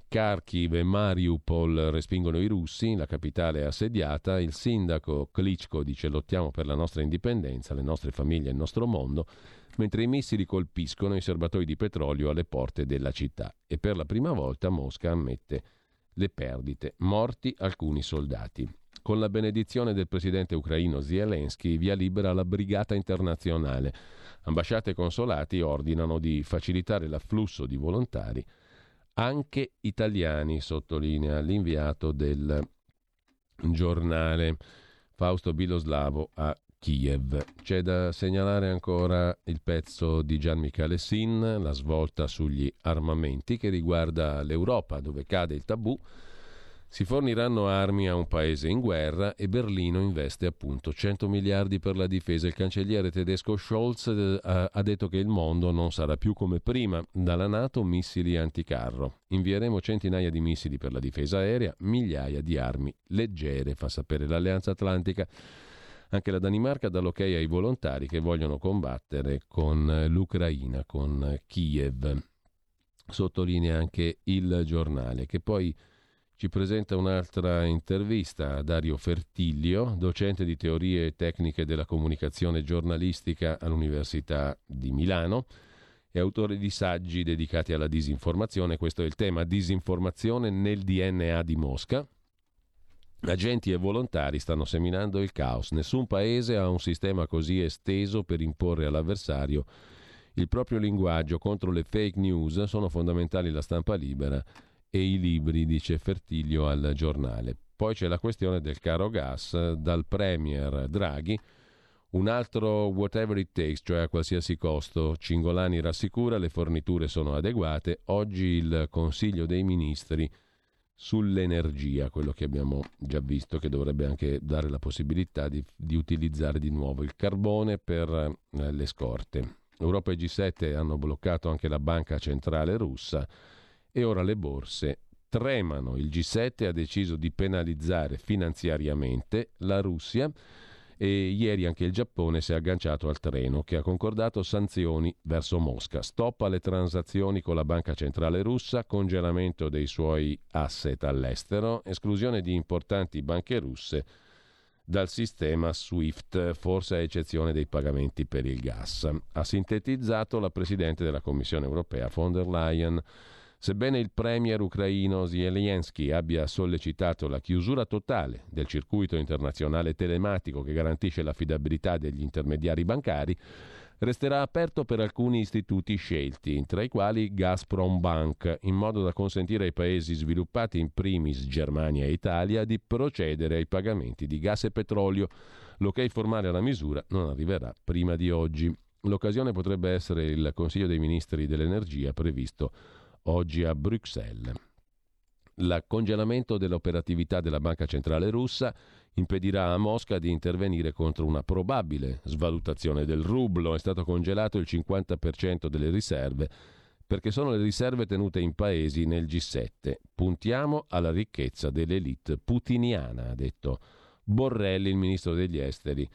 Kharkiv e Mariupol respingono i russi, la capitale è assediata, il sindaco Klitschko dice lottiamo per la nostra indipendenza, le nostre famiglie, il nostro mondo, mentre i missili colpiscono i serbatoi di petrolio alle porte della città e per la prima volta Mosca ammette le perdite, morti alcuni soldati. Con la benedizione del presidente ucraino Zelensky via libera la brigata internazionale. Ambasciate e consolati ordinano di facilitare l'afflusso di volontari anche italiani, sottolinea l'inviato del giornale Fausto Biloslavo a Kiev. C'è da segnalare ancora il pezzo di Gian Michele Sin, la svolta sugli armamenti che riguarda l'Europa, dove cade il tabù si forniranno armi a un paese in guerra e Berlino investe appunto 100 miliardi per la difesa. Il cancelliere tedesco Scholz eh, ha detto che il mondo non sarà più come prima. Dalla Nato missili anticarro. Invieremo centinaia di missili per la difesa aerea, migliaia di armi leggere, fa sapere l'Alleanza Atlantica. Anche la Danimarca dà l'ok ai volontari che vogliono combattere con l'Ucraina, con Kiev. Sottolinea anche il giornale che poi ci presenta un'altra intervista a Dario Fertiglio, docente di teorie e tecniche della comunicazione giornalistica all'Università di Milano e autore di saggi dedicati alla disinformazione. Questo è il tema, disinformazione nel DNA di Mosca. Agenti e volontari stanno seminando il caos. Nessun paese ha un sistema così esteso per imporre all'avversario il proprio linguaggio contro le fake news. Sono fondamentali la stampa libera e i libri, dice Fertiglio al giornale. Poi c'è la questione del caro gas dal Premier Draghi. Un altro whatever it takes, cioè a qualsiasi costo. Cingolani rassicura le forniture sono adeguate. Oggi il Consiglio dei Ministri sull'energia, quello che abbiamo già visto, che dovrebbe anche dare la possibilità di, di utilizzare di nuovo il carbone per eh, le scorte. Europa e G7 hanno bloccato anche la banca centrale russa e ora le borse tremano. Il G7 ha deciso di penalizzare finanziariamente la Russia e ieri anche il Giappone si è agganciato al treno che ha concordato sanzioni verso Mosca. Stop alle transazioni con la banca centrale russa, congelamento dei suoi asset all'estero, esclusione di importanti banche russe dal sistema SWIFT, forse a eccezione dei pagamenti per il gas. Ha sintetizzato la Presidente della Commissione europea von der Leyen. Sebbene il premier ucraino Zelensky abbia sollecitato la chiusura totale del circuito internazionale telematico che garantisce l'affidabilità degli intermediari bancari, resterà aperto per alcuni istituti scelti, tra i quali Gazprom Bank, in modo da consentire ai paesi sviluppati, in primis Germania e Italia, di procedere ai pagamenti di gas e petrolio. L'ok formale alla misura non arriverà prima di oggi. L'occasione potrebbe essere il Consiglio dei Ministri dell'Energia previsto oggi a Bruxelles. Il congelamento dell'operatività della Banca Centrale russa impedirà a Mosca di intervenire contro una probabile svalutazione del rublo. È stato congelato il 50% delle riserve perché sono le riserve tenute in paesi nel G7. Puntiamo alla ricchezza dell'elite putiniana, ha detto Borrelli, il ministro degli esteri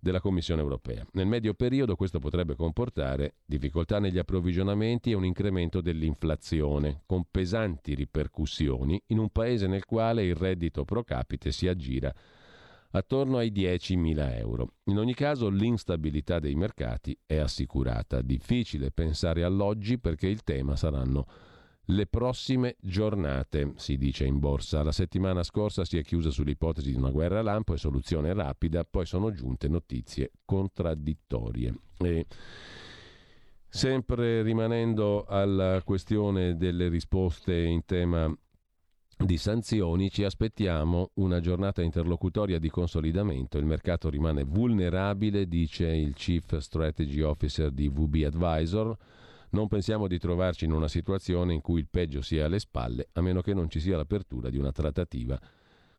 della Commissione europea. Nel medio periodo questo potrebbe comportare difficoltà negli approvvigionamenti e un incremento dell'inflazione, con pesanti ripercussioni in un paese nel quale il reddito pro capite si aggira attorno ai 10.000 euro. In ogni caso l'instabilità dei mercati è assicurata. Difficile pensare all'oggi perché il tema saranno le prossime giornate, si dice in borsa. La settimana scorsa si è chiusa sull'ipotesi di una guerra lampo e soluzione rapida, poi sono giunte notizie contraddittorie. E sempre rimanendo alla questione delle risposte in tema di sanzioni ci aspettiamo una giornata interlocutoria di consolidamento. Il mercato rimane vulnerabile, dice il Chief Strategy Officer di VB Advisor. Non pensiamo di trovarci in una situazione in cui il peggio sia alle spalle, a meno che non ci sia l'apertura di una trattativa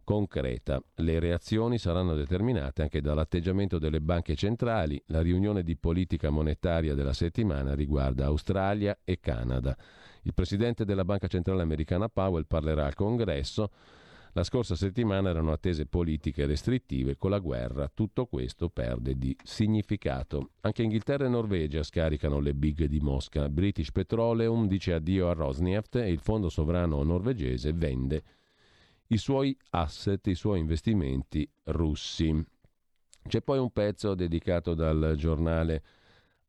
concreta. Le reazioni saranno determinate anche dall'atteggiamento delle banche centrali. La riunione di politica monetaria della settimana riguarda Australia e Canada. Il presidente della Banca Centrale Americana Powell parlerà al Congresso. La scorsa settimana erano attese politiche restrittive, con la guerra tutto questo perde di significato. Anche Inghilterra e Norvegia scaricano le big di Mosca. British Petroleum dice addio a Rosneft e il fondo sovrano norvegese vende i suoi asset, i suoi investimenti russi. C'è poi un pezzo dedicato dal giornale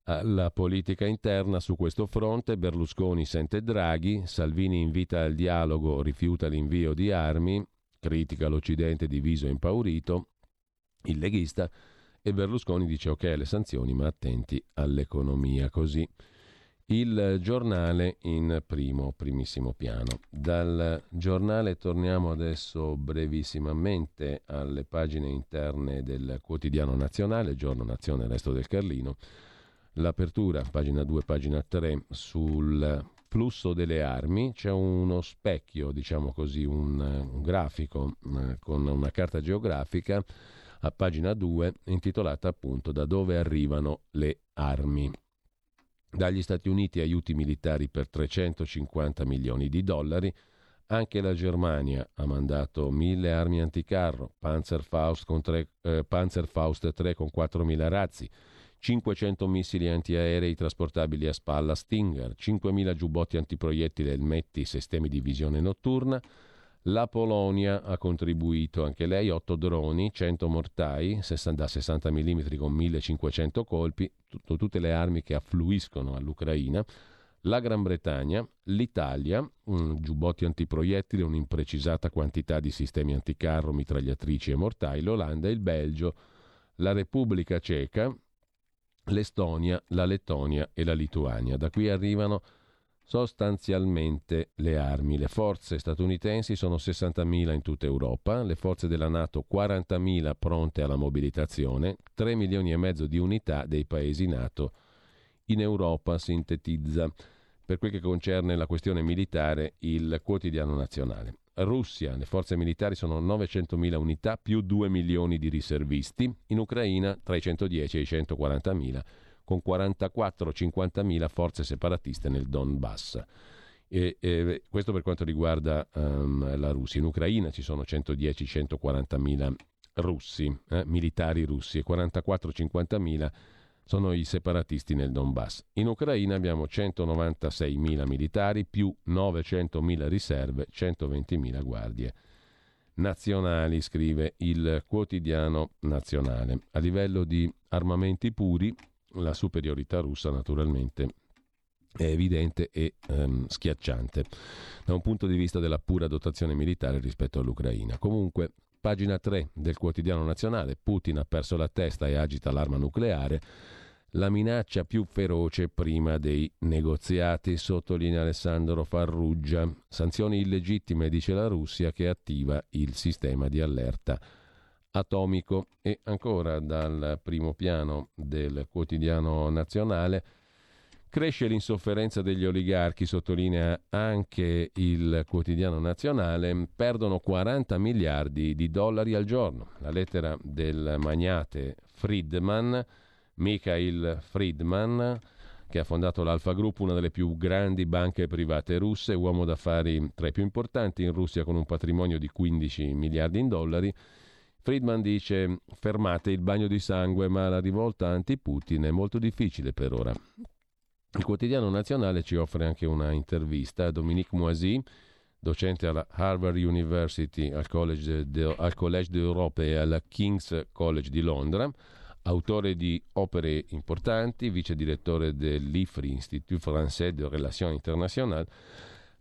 alla politica interna su questo fronte. Berlusconi sente Draghi, Salvini invita al dialogo, rifiuta l'invio di armi, critica l'Occidente diviso e impaurito, il leghista, e Berlusconi dice ok alle sanzioni ma attenti all'economia. Così il giornale in primo, primissimo piano. Dal giornale torniamo adesso brevissimamente alle pagine interne del quotidiano nazionale, Giorno Nazione, Resto del Carlino l'apertura, pagina 2, pagina 3, sul flusso delle armi, c'è uno specchio, diciamo così, un, un grafico eh, con una carta geografica a pagina 2 intitolata appunto Da dove arrivano le armi. Dagli Stati Uniti aiuti militari per 350 milioni di dollari, anche la Germania ha mandato mille armi anticarro, Panzerfaust, con tre, eh, Panzerfaust 3 con 4.000 razzi, 500 missili antiaerei trasportabili a spalla Stinger, 5.000 giubbotti antiproiettili Elmetti sistemi di visione notturna. La Polonia ha contribuito anche lei 8 droni, 100 mortai da 60 mm con 1500 colpi, tutto, tutte le armi che affluiscono all'Ucraina. La Gran Bretagna, l'Italia, um, giubbotti antiproiettili, un'imprecisata quantità di sistemi anticarro, mitragliatrici e mortai, l'Olanda e il Belgio, la Repubblica Ceca, l'Estonia, la Lettonia e la Lituania. Da qui arrivano sostanzialmente le armi. Le forze statunitensi sono 60.000 in tutta Europa, le forze della Nato 40.000 pronte alla mobilitazione, 3 milioni e mezzo di unità dei paesi Nato in Europa, sintetizza per quel che concerne la questione militare il quotidiano nazionale. Russia, le forze militari sono 900.000 unità più 2 milioni di riservisti, in Ucraina tra i 110 e i 140.000, con 44-50.000 forze separatiste nel Donbass. E, e, questo per quanto riguarda um, la Russia. In Ucraina ci sono 110-140.000 russi, eh, militari russi e 44-50.000 sono i separatisti nel Donbass. In Ucraina abbiamo 196.000 militari più 900.000 riserve, 120.000 guardie nazionali, scrive il quotidiano nazionale. A livello di armamenti puri, la superiorità russa naturalmente è evidente e ehm, schiacciante da un punto di vista della pura dotazione militare rispetto all'Ucraina. Comunque, pagina 3 del quotidiano nazionale, Putin ha perso la testa e agita l'arma nucleare. La minaccia più feroce prima dei negoziati, sottolinea Alessandro Farruggia. Sanzioni illegittime, dice la Russia, che attiva il sistema di allerta atomico. E ancora dal primo piano del quotidiano nazionale. Cresce l'insofferenza degli oligarchi, sottolinea anche il quotidiano nazionale, perdono 40 miliardi di dollari al giorno. La lettera del magnate Friedman Mikhail Friedman, che ha fondato l'Alfa Group, una delle più grandi banche private russe, uomo d'affari tra i più importanti in Russia con un patrimonio di 15 miliardi in dollari. Friedman dice fermate il bagno di sangue, ma la rivolta anti-Putin è molto difficile per ora. Il quotidiano nazionale ci offre anche una intervista a Dominique Moisy, docente alla Harvard University, al College, de, d'Europe e al King's College di Londra autore di opere importanti, vice direttore dell'IFRI, Institut Français de Relations Internationales,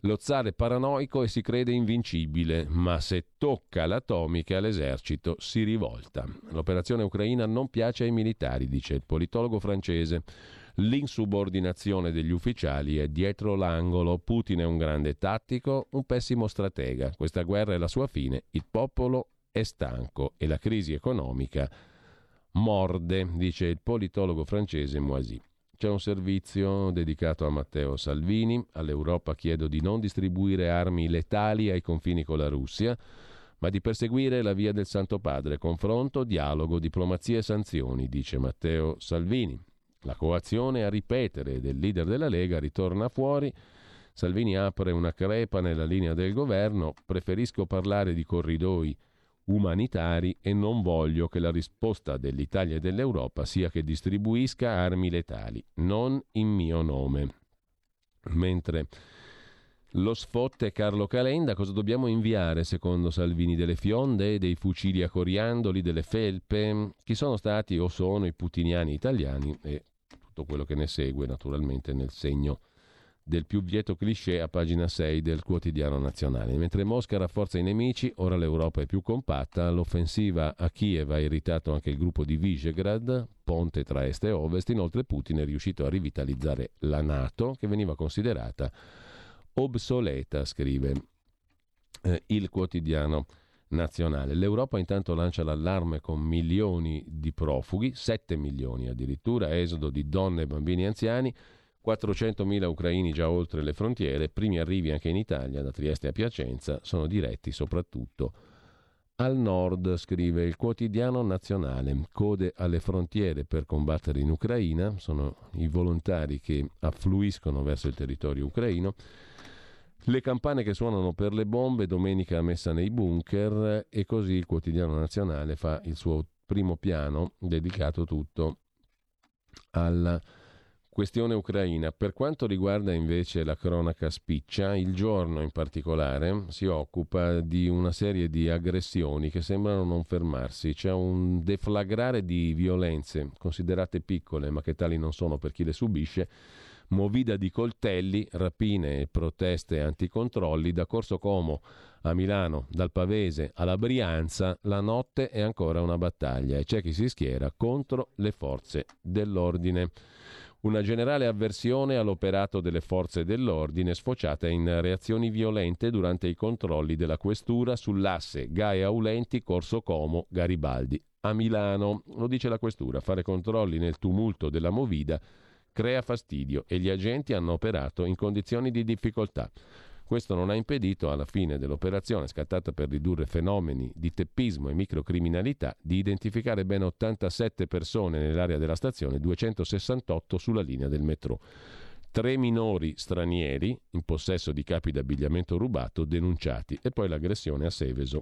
lo zar è paranoico e si crede invincibile, ma se tocca l'atomica l'esercito si rivolta. L'operazione ucraina non piace ai militari, dice il politologo francese. L'insubordinazione degli ufficiali è dietro l'angolo. Putin è un grande tattico, un pessimo stratega. Questa guerra è la sua fine. Il popolo è stanco e la crisi economica morde, dice il politologo francese Moisy. C'è un servizio dedicato a Matteo Salvini. All'Europa chiedo di non distribuire armi letali ai confini con la Russia, ma di perseguire la via del Santo Padre. Confronto, dialogo, diplomazia e sanzioni, dice Matteo Salvini. La coazione a ripetere del leader della Lega ritorna fuori. Salvini apre una crepa nella linea del governo. Preferisco parlare di corridoi umanitari e non voglio che la risposta dell'Italia e dell'Europa sia che distribuisca armi letali, non in mio nome. Mentre lo sfotte Carlo Calenda, cosa dobbiamo inviare secondo Salvini? Delle fionde, dei fucili a coriandoli, delle felpe? Chi sono stati o sono i putiniani italiani e tutto quello che ne segue naturalmente nel segno del più vieto cliché a pagina 6 del quotidiano nazionale. Mentre Mosca rafforza i nemici, ora l'Europa è più compatta, l'offensiva a Kiev ha irritato anche il gruppo di Visegrad, ponte tra est e ovest, inoltre Putin è riuscito a rivitalizzare la Nato che veniva considerata obsoleta, scrive eh, il quotidiano nazionale. L'Europa intanto lancia l'allarme con milioni di profughi, 7 milioni addirittura, esodo di donne, bambini e anziani, 400.000 ucraini già oltre le frontiere, primi arrivi anche in Italia, da Trieste a Piacenza, sono diretti soprattutto al nord, scrive il quotidiano nazionale. Code alle frontiere per combattere in Ucraina, sono i volontari che affluiscono verso il territorio ucraino. Le campane che suonano per le bombe, domenica messa nei bunker e così il quotidiano nazionale fa il suo primo piano dedicato tutto alla Questione ucraina. Per quanto riguarda invece la cronaca spiccia, il giorno in particolare si occupa di una serie di aggressioni che sembrano non fermarsi. C'è un deflagrare di violenze considerate piccole, ma che tali non sono per chi le subisce. Movida di coltelli, rapine e proteste anticontrolli da Corso Como a Milano, dal Pavese alla Brianza, la notte è ancora una battaglia e c'è chi si schiera contro le forze dell'ordine una generale avversione all'operato delle forze dell'ordine sfociata in reazioni violente durante i controlli della questura sull'asse Gaia Aulenti Corso Como Garibaldi. A Milano, lo dice la questura, fare controlli nel tumulto della movida crea fastidio e gli agenti hanno operato in condizioni di difficoltà. Questo non ha impedito, alla fine dell'operazione scattata per ridurre fenomeni di teppismo e microcriminalità, di identificare ben 87 persone nell'area della stazione, 268 sulla linea del metro. Tre minori stranieri in possesso di capi d'abbigliamento rubato denunciati e poi l'aggressione a Seveso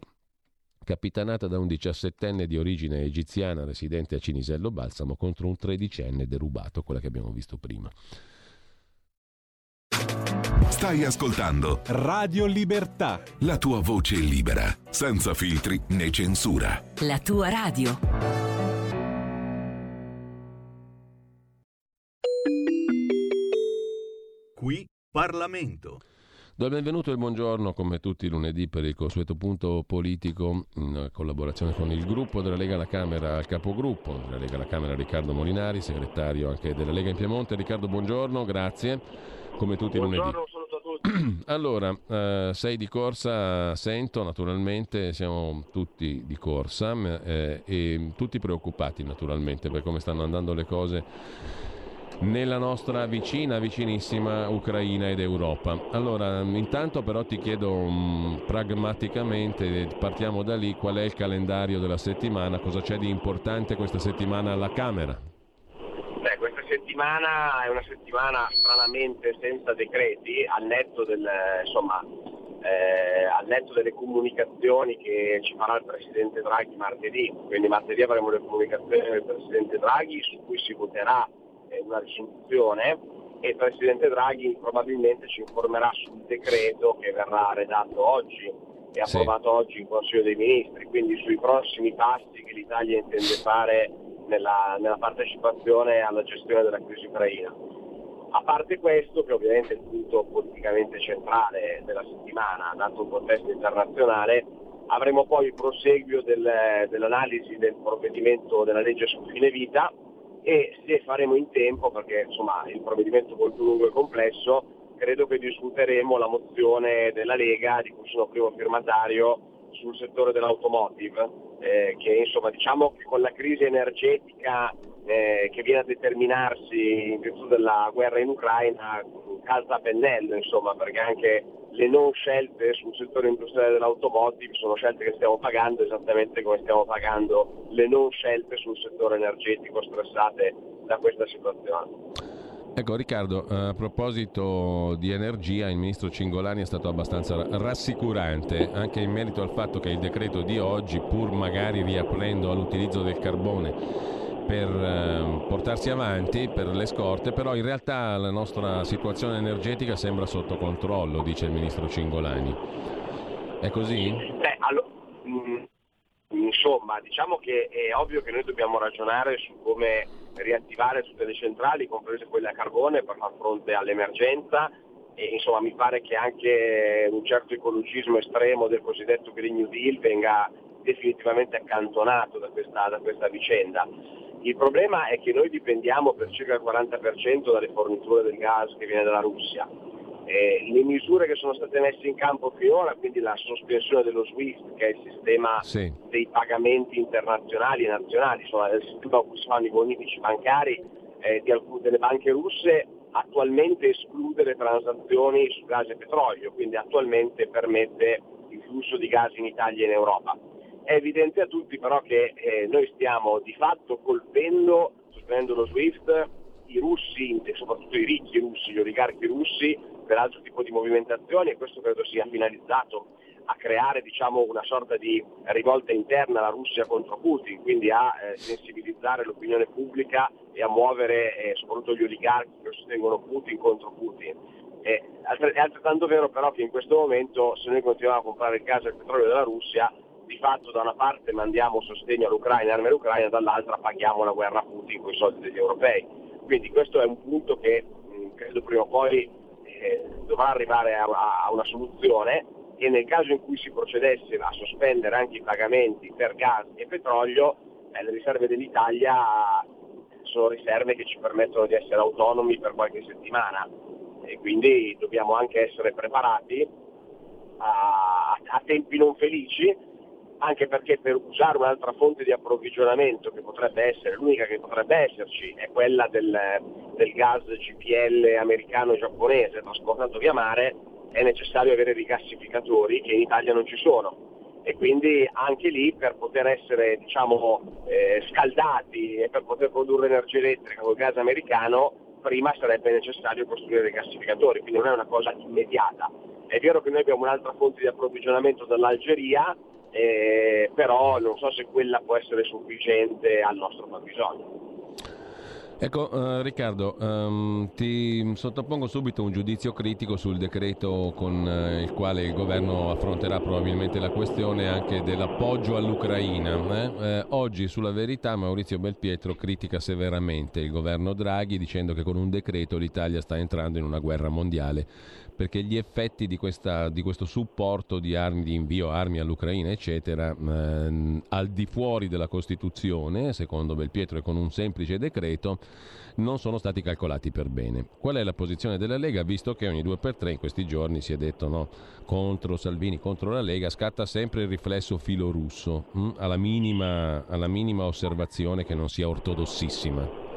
capitanata da un diciassettenne di origine egiziana residente a Cinisello Balsamo contro un tredicenne derubato, quella che abbiamo visto prima. Stai ascoltando Radio Libertà. La tua voce libera, senza filtri né censura. La tua radio. Qui Parlamento. Do il benvenuto e il buongiorno come tutti i lunedì per il consueto punto politico in collaborazione con il gruppo della Lega alla Camera al capogruppo della Lega alla Camera Riccardo Molinari, segretario anche della Lega in Piemonte. Riccardo, buongiorno, grazie. Come tutti i lunedì. [clears throat] Allora, eh, sei di corsa, sento naturalmente, siamo tutti di corsa eh, e tutti preoccupati naturalmente per come stanno andando le cose nella nostra vicina, vicinissima Ucraina ed Europa. Allora, intanto però ti chiedo um, pragmaticamente, partiamo da lì, qual è il calendario della settimana, cosa c'è di importante questa settimana alla Camera? Settimana è una settimana stranamente senza decreti, al netto, del, insomma, eh, al netto delle comunicazioni che ci farà il Presidente Draghi martedì, quindi martedì avremo le comunicazioni del Presidente Draghi su cui si voterà una risoluzione e il Presidente Draghi probabilmente ci informerà sul decreto che verrà redatto oggi e approvato sì. oggi in Consiglio dei Ministri, quindi sui prossimi passi che l'Italia intende fare nella, nella partecipazione alla gestione della crisi ucraina. A parte questo, che ovviamente è il punto politicamente centrale della settimana, dato il contesto internazionale, avremo poi il proseguio del, dell'analisi del provvedimento della legge sul fine vita, e se faremo in tempo, perché insomma il provvedimento è molto lungo e complesso, credo che discuteremo la mozione della Lega di cui sono primo firmatario sul settore dell'automotive, eh, che insomma diciamo che con la crisi energetica eh, che viene a determinarsi in virtù della guerra in Ucraina calza a pennello, insomma, perché anche le non scelte sul settore industriale dell'automotive sono scelte che stiamo pagando esattamente come stiamo pagando le non scelte sul settore energetico stressate da questa situazione. Ecco Riccardo, a proposito di energia, il ministro Cingolani è stato abbastanza rassicurante anche in merito al fatto che il decreto di oggi, pur magari riaprendo all'utilizzo del carbone, per eh, portarsi avanti per le scorte, però in realtà la nostra situazione energetica sembra sotto controllo, dice il ministro Cingolani. È così? Beh, allora, mm, insomma, diciamo che è ovvio che noi dobbiamo ragionare su come riattivare tutte le centrali, comprese quelle a carbone, per far fronte all'emergenza e insomma mi pare che anche un certo ecologismo estremo del cosiddetto Green New Deal venga definitivamente accantonato da questa, da questa vicenda. Il problema è che noi dipendiamo per circa il 40% dalle forniture del gas che viene dalla Russia. Eh, le misure che sono state messe in campo finora, quindi la sospensione dello SWIFT, che è il sistema sì. dei pagamenti internazionali e nazionali, insomma il sistema in cui si fanno i bonifici bancari eh, di alcune delle banche russe, attualmente esclude le transazioni su gas e petrolio, quindi attualmente permette il flusso di gas in Italia e in Europa. È evidente a tutti però che eh, noi stiamo di fatto colpendo, sostenendo lo SWIFT, i russi, soprattutto i ricchi russi, gli oligarchi russi, per altro tipo di movimentazioni e questo credo sia finalizzato a creare diciamo, una sorta di rivolta interna alla Russia contro Putin, quindi a eh, sensibilizzare l'opinione pubblica e a muovere eh, soprattutto gli oligarchi che sostengono Putin contro Putin. è altrettanto vero però che in questo momento se noi continuiamo a comprare il gas e il petrolio della Russia di fatto da una parte mandiamo sostegno all'Ucraina, armi all'Ucraina, dall'altra paghiamo la guerra a Putin con i soldi degli europei. Quindi questo è un punto che mh, credo prima o poi eh, dovrà arrivare a, a, una soluzione e nel caso in cui si procedesse a sospendere anche i pagamenti per gas e petrolio, eh, le riserve dell'Italia sono riserve che ci permettono di essere autonomi per qualche settimana. E quindi dobbiamo anche essere preparati a, a tempi non felici anche perché per usare un'altra fonte di approvvigionamento che potrebbe essere, l'unica che potrebbe esserci, è quella del, del gas GPL americano-giapponese trasportato via mare, è necessario avere rigassificatori che in Italia non ci sono e quindi anche lì per poter essere diciamo, eh, scaldati e per poter produrre energia elettrica con il gas americano prima sarebbe necessario costruire dei gassificatori, quindi non è una cosa immediata. È vero che noi abbiamo un'altra fonte di approvvigionamento dall'Algeria, eh, però non so se quella può essere sufficiente al nostro fabbisogno. Ecco uh, Riccardo, um, ti sottopongo subito un giudizio critico sul decreto con uh, il quale il governo affronterà probabilmente la questione anche dell'appoggio all'Ucraina. Eh? Eh, oggi sulla verità Maurizio Belpietro critica severamente il governo Draghi dicendo che con un decreto l'Italia sta entrando in una guerra mondiale perché gli effetti di, questa, di questo supporto di armi, di invio armi all'Ucraina, eccetera, ehm, al di fuori della Costituzione, secondo Belpietro e con un semplice decreto, non sono stati calcolati per bene. Qual è la posizione della Lega? Visto che ogni due per tre in questi giorni si è detto no, contro Salvini, contro la Lega, scatta sempre il riflesso filorusso, hm? alla, minima, alla minima osservazione che non sia ortodossissima.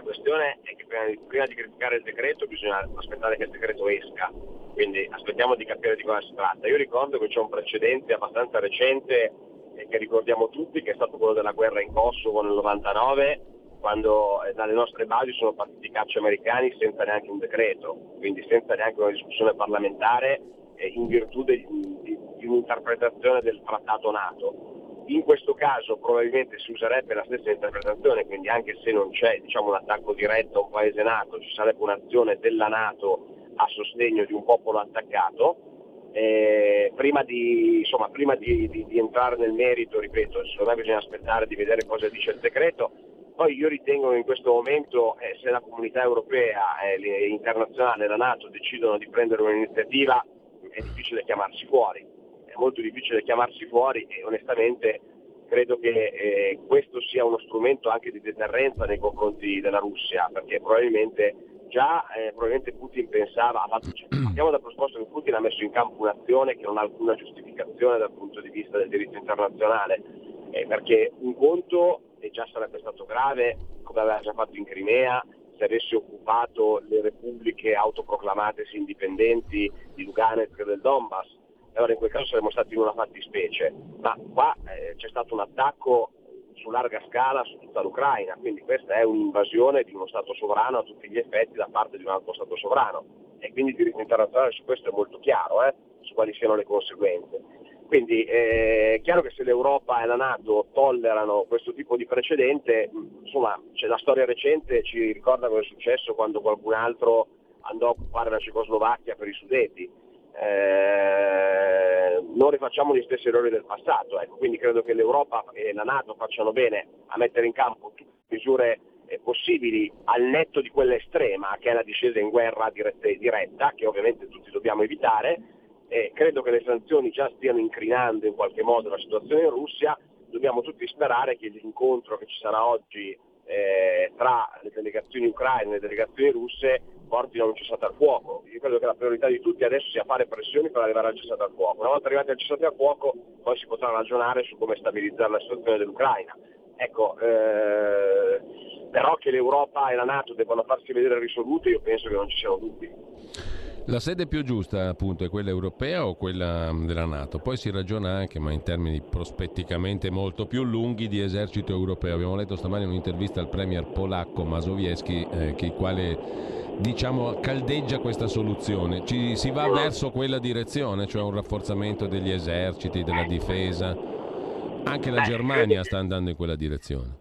La questione è che prima di, prima di, criticare il decreto bisogna aspettare che il decreto esca, quindi aspettiamo di capire di cosa si tratta. Io ricordo che c'è un precedente abbastanza recente eh, che ricordiamo tutti, che è stato quello della guerra in Kosovo nel 99, quando eh, dalle nostre basi sono partiti i cacci americani senza neanche un decreto, quindi senza neanche una discussione parlamentare eh, in virtù di, di, di un'interpretazione del trattato NATO in questo caso probabilmente si userebbe la stessa interpretazione, quindi anche se non c'è diciamo, un attacco diretto a un paese nato, ci sarebbe un'azione della Nato a sostegno di un popolo attaccato. Eh, prima, di, insomma, prima di, di, di, entrare nel merito, ripeto, secondo me bisogna aspettare di vedere cosa dice il decreto. Poi io ritengo che in questo momento eh, se la comunità europea e internazionale, la Nato, decidono di prendere un'iniziativa, è difficile chiamarsi fuori molto difficile chiamarsi fuori e onestamente credo che eh, questo sia uno strumento anche di deterrenza nei confronti della Russia, perché probabilmente già eh, probabilmente Putin pensava, partiamo dal presupposto che Putin ha messo in campo un'azione che non ha alcuna giustificazione dal punto di vista del diritto internazionale, eh, perché un conto, e già sarebbe stato grave, come aveva già fatto in Crimea, se avesse occupato le repubbliche autoproclamatesi indipendenti di Lugansk e del Donbass, allora in quel caso saremmo stati in una fattispecie, ma qua eh, c'è stato un attacco su larga scala su tutta l'Ucraina, quindi questa è un'invasione di uno Stato sovrano a tutti gli effetti da parte di un altro Stato sovrano e quindi il diritto internazionale su questo è molto chiaro, eh, su quali siano le conseguenze. Quindi eh, è chiaro che se l'Europa e la Nato tollerano questo tipo di precedente, insomma la storia recente ci ricorda cosa è successo quando qualcun altro andò a occupare la Cecoslovacchia per i Sudeti eh, non rifacciamo gli stessi errori del passato. Ecco. Quindi credo che l'Europa e la Nato facciano bene a mettere in campo tutte le misure eh, possibili al netto di quella estrema che è la discesa in guerra diretta, diretta che ovviamente tutti dobbiamo evitare. Eh, credo che le sanzioni già stiano incrinando in qualche modo la situazione in Russia, dobbiamo tutti sperare che l'incontro che ci sarà oggi eh, tra le delegazioni ucraine e le delegazioni russe portino a un cessato al fuoco. Io credo che la priorità di tutti adesso sia fare pressioni per arrivare al cessato al fuoco. Una volta arrivati al cessato al fuoco poi si potrà ragionare su come stabilizzare la situazione dell'Ucraina. Ecco, eh, però che l'Europa e la Nato debbano farsi vedere risolute io penso che non ci siano dubbi. La sede più giusta appunto è quella europea o quella della Nato? Poi si ragiona anche, ma in termini prospetticamente molto più lunghi, di esercito europeo. Abbiamo letto stamani un'intervista al premier polacco Mazowiecki, eh, che il quale diciamo, caldeggia questa soluzione? Ci, si va verso quella direzione, cioè un rafforzamento degli eserciti, della difesa? Anche la Germania sta andando in quella direzione.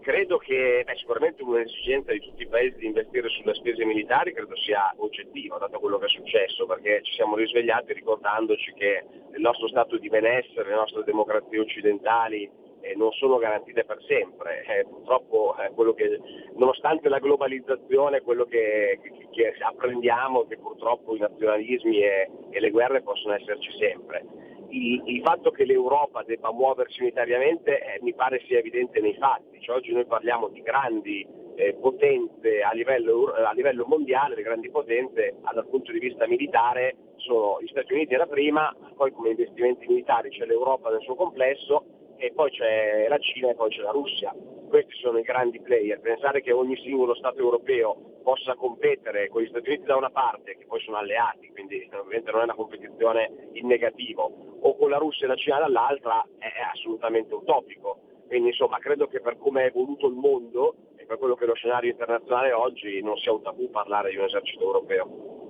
Credo che beh, sicuramente un'esigenza di tutti i paesi di investire sulle spese militari credo sia oggettiva, dato quello che è successo, perché ci siamo risvegliati ricordandoci che il nostro stato di benessere, le nostre democrazie occidentali non sono garantite per sempre. Eh, purtroppo eh, che, nonostante la globalizzazione, quello che, che, che, apprendiamo è che purtroppo i nazionalismi e, e le guerre possono esserci sempre. Il, il, fatto che l'Europa debba muoversi unitariamente eh, mi pare sia evidente nei fatti, cioè, oggi noi parliamo di grandi eh, potenze a livello, a livello, mondiale, le grandi potenze dal punto di vista militare sono gli Stati Uniti la prima, poi come investimenti militari c'è l'Europa nel suo complesso e poi c'è la Cina e poi c'è la Russia. Questi sono i grandi player. Pensare che ogni singolo Stato europeo possa competere con gli Stati Uniti da una parte, che poi sono alleati, quindi ovviamente non è una competizione in negativo, o con la Russia e la Cina dall'altra è assolutamente utopico. Quindi insomma credo che per come è evoluto il mondo e per quello che è lo scenario internazionale oggi non sia un tabù parlare di un esercito europeo.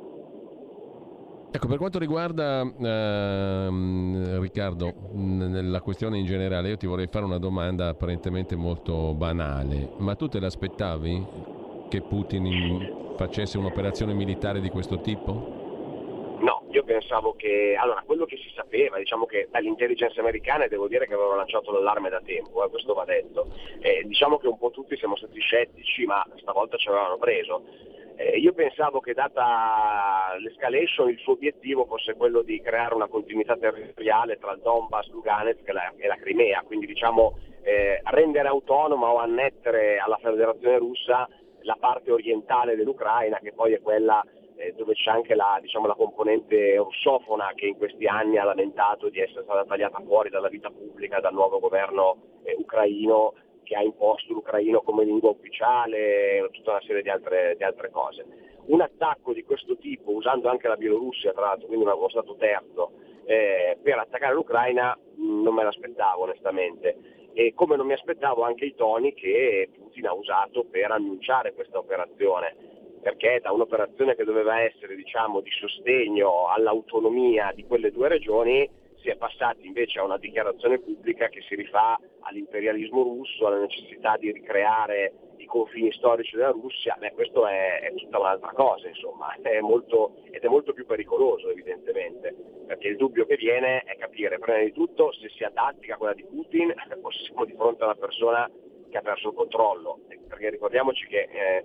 Ecco, per quanto riguarda ehm, Riccardo, la questione in generale, io ti vorrei fare una domanda apparentemente molto banale, ma tu te l'aspettavi che Putin facesse un'operazione militare di questo tipo? No, io pensavo che, allora, quello che si sapeva, diciamo che dall'intelligence americana, devo dire che avevano lanciato l'allarme da tempo, eh, questo va detto, eh, diciamo che un po' tutti siamo stati scettici, ma stavolta ci avevano preso eh, io pensavo che data l'escalation il suo obiettivo fosse quello di creare una continuità territoriale tra il Donbass, Lugansk e la, e la Crimea, quindi diciamo eh, rendere autonoma o annettere alla Federazione russa la parte orientale dell'Ucraina che poi è quella eh, dove c'è anche la, diciamo, la, componente russofona che in questi anni ha lamentato di essere stata tagliata fuori dalla vita pubblica dal nuovo governo eh, ucraino che ha imposto l'ucraino come lingua ufficiale tutta una serie di altre, di altre, cose. Un attacco di questo tipo, usando anche la Bielorussia, tra l'altro, quindi uno stato terzo, eh, per attaccare l'Ucraina non me l'aspettavo onestamente. E come non mi aspettavo anche i toni che Putin ha usato per annunciare questa operazione, perché da un'operazione che doveva essere diciamo, di sostegno all'autonomia di quelle due regioni si è passati invece a una dichiarazione pubblica che si rifà all'imperialismo russo, alla necessità di ricreare i confini storici della Russia, beh, questo è, è, tutta un'altra cosa, insomma, [laughs] è molto, ed è molto più pericoloso evidentemente, perché il dubbio che viene è capire prima di tutto se sia tattica quella di Putin [laughs] o se siamo di fronte a una persona che ha perso il controllo, perché ricordiamoci che eh,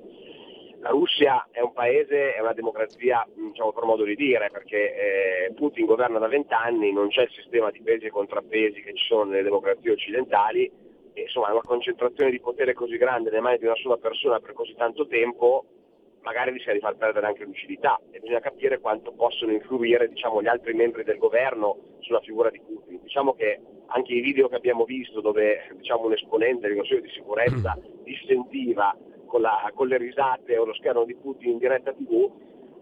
la Russia è un paese, è una democrazia, diciamo per modo di dire, perché eh, Putin governa da vent'anni, non c'è il sistema di pesi e contrappesi che ci sono nelle democrazie occidentali, e, insomma una concentrazione di potere così grande nelle mani di una sola persona per così tanto tempo magari rischia di far perdere anche lucidità e bisogna capire quanto possono influire diciamo, gli altri membri del governo sulla figura di Putin. Diciamo che anche i video che abbiamo visto dove diciamo, un esponente del Consiglio di sicurezza dissentiva con, la, con le risate o lo schermo di Putin in diretta tv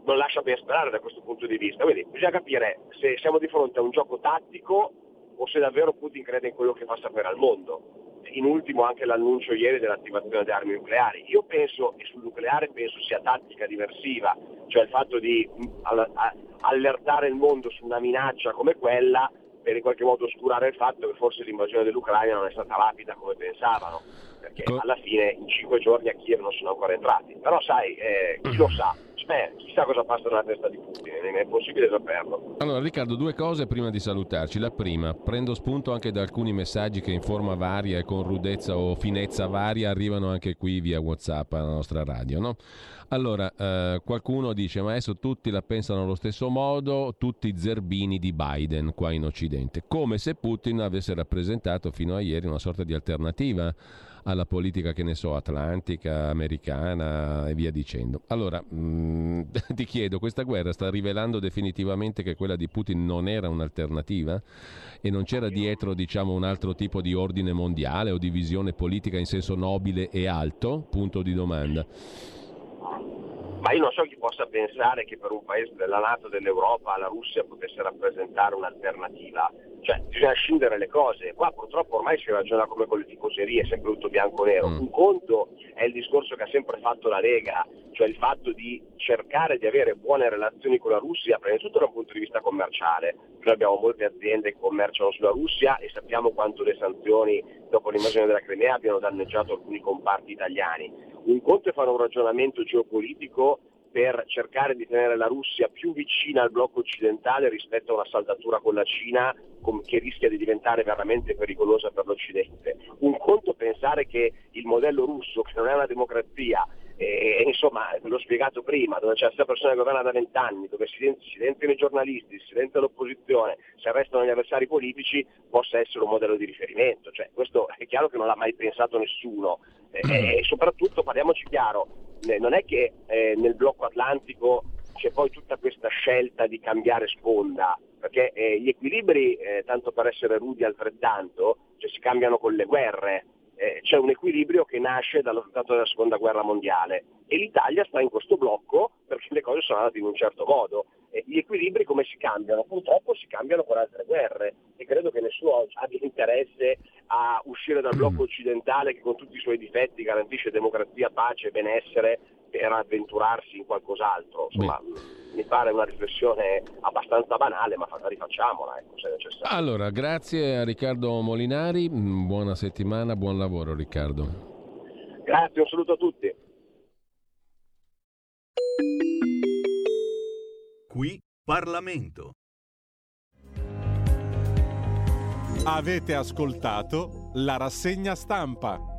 non lascia ben sperare da questo punto di vista. Quindi bisogna capire se siamo di fronte a un gioco tattico o se davvero Putin crede in quello che fa sapere al mondo. In ultimo anche l'annuncio ieri dell'attivazione delle armi nucleari. Io penso, e sul nucleare penso sia tattica diversiva, cioè il fatto di allertare il mondo su una minaccia come quella per in qualche modo oscurare il fatto che forse l'invasione dell'Ucraina non è stata rapida come pensavano perché alla fine in cinque giorni a Kiev non sono ancora entrati. Però sai, eh, chi lo sa? Beh, chissà cosa passa nella testa di Putin, è possibile saperlo. Allora Riccardo, due cose prima di salutarci. La prima, prendo spunto anche da alcuni messaggi che in forma varia e con rudezza o finezza varia arrivano anche qui via Whatsapp alla nostra radio, no? Allora, eh, qualcuno dice, ma adesso tutti la pensano allo stesso modo, tutti zerbini di Biden qua in Occidente, come se Putin avesse rappresentato fino a ieri una sorta di alternativa alla politica, che ne so, atlantica, americana e via dicendo. Allora, mh, mm, [laughs] ti chiedo, questa guerra sta rivelando definitivamente che quella di Putin non era un'alternativa e non c'era dietro, diciamo, un altro tipo di ordine mondiale o di visione politica in senso nobile e alto? Punto di domanda. Ma io non so chi possa pensare che per un paese della Nato, dell'Europa, la Russia potesse rappresentare un'alternativa. Cioè, bisogna scindere le cose. Qua purtroppo ormai si ragiona come con le tifoserie, sempre tutto bianco-nero. Mm. Un conto è il discorso che ha sempre fatto la Lega, cioè il fatto di cercare di avere buone relazioni con la Russia, prima di tutto da un punto di vista commerciale. Noi abbiamo molte aziende che commerciano sulla Russia e sappiamo quanto le sanzioni dopo l'invasione della Crimea abbiano danneggiato alcuni comparti italiani un conto è fare un ragionamento geopolitico per cercare di tenere la Russia più vicina al blocco occidentale rispetto a una saldatura con la Cina che rischia di diventare veramente pericolosa per l'Occidente. Un conto pensare che il modello russo, che non è una democrazia, e, insomma, l'ho spiegato prima, dove c'è questa persona che governa da vent'anni, dove si silenziano i giornalisti, si silenzia l'opposizione, si arrestano gli avversari politici, possa essere un modello di riferimento. Cioè, questo è chiaro che non l'ha mai pensato nessuno. E, e soprattutto, parliamoci chiaro, non è che eh, nel blocco atlantico c'è poi tutta questa scelta di cambiare sponda, perché eh, gli equilibri, eh, tanto per essere rudi altrettanto, cioè si cambiano con le guerre, eh, c'è un equilibrio che nasce dallo stato della seconda guerra mondiale e l'Italia sta in questo blocco perché le cose sono andate in un certo modo. E gli equilibri come si cambiano? Purtroppo si cambiano con altre guerre e credo che nessuno abbia interesse a uscire dal blocco occidentale che con tutti i suoi difetti garantisce democrazia, pace e benessere per avventurarsi in qualcos'altro. Insomma, mi pare una riflessione abbastanza banale, ma rifacciamola ecco, se necessario. Allora, grazie a Riccardo Molinari, mm, buona settimana, buon lavoro Riccardo. Grazie, un saluto a tutti. Qui Parlamento. Avete ascoltato la rassegna stampa.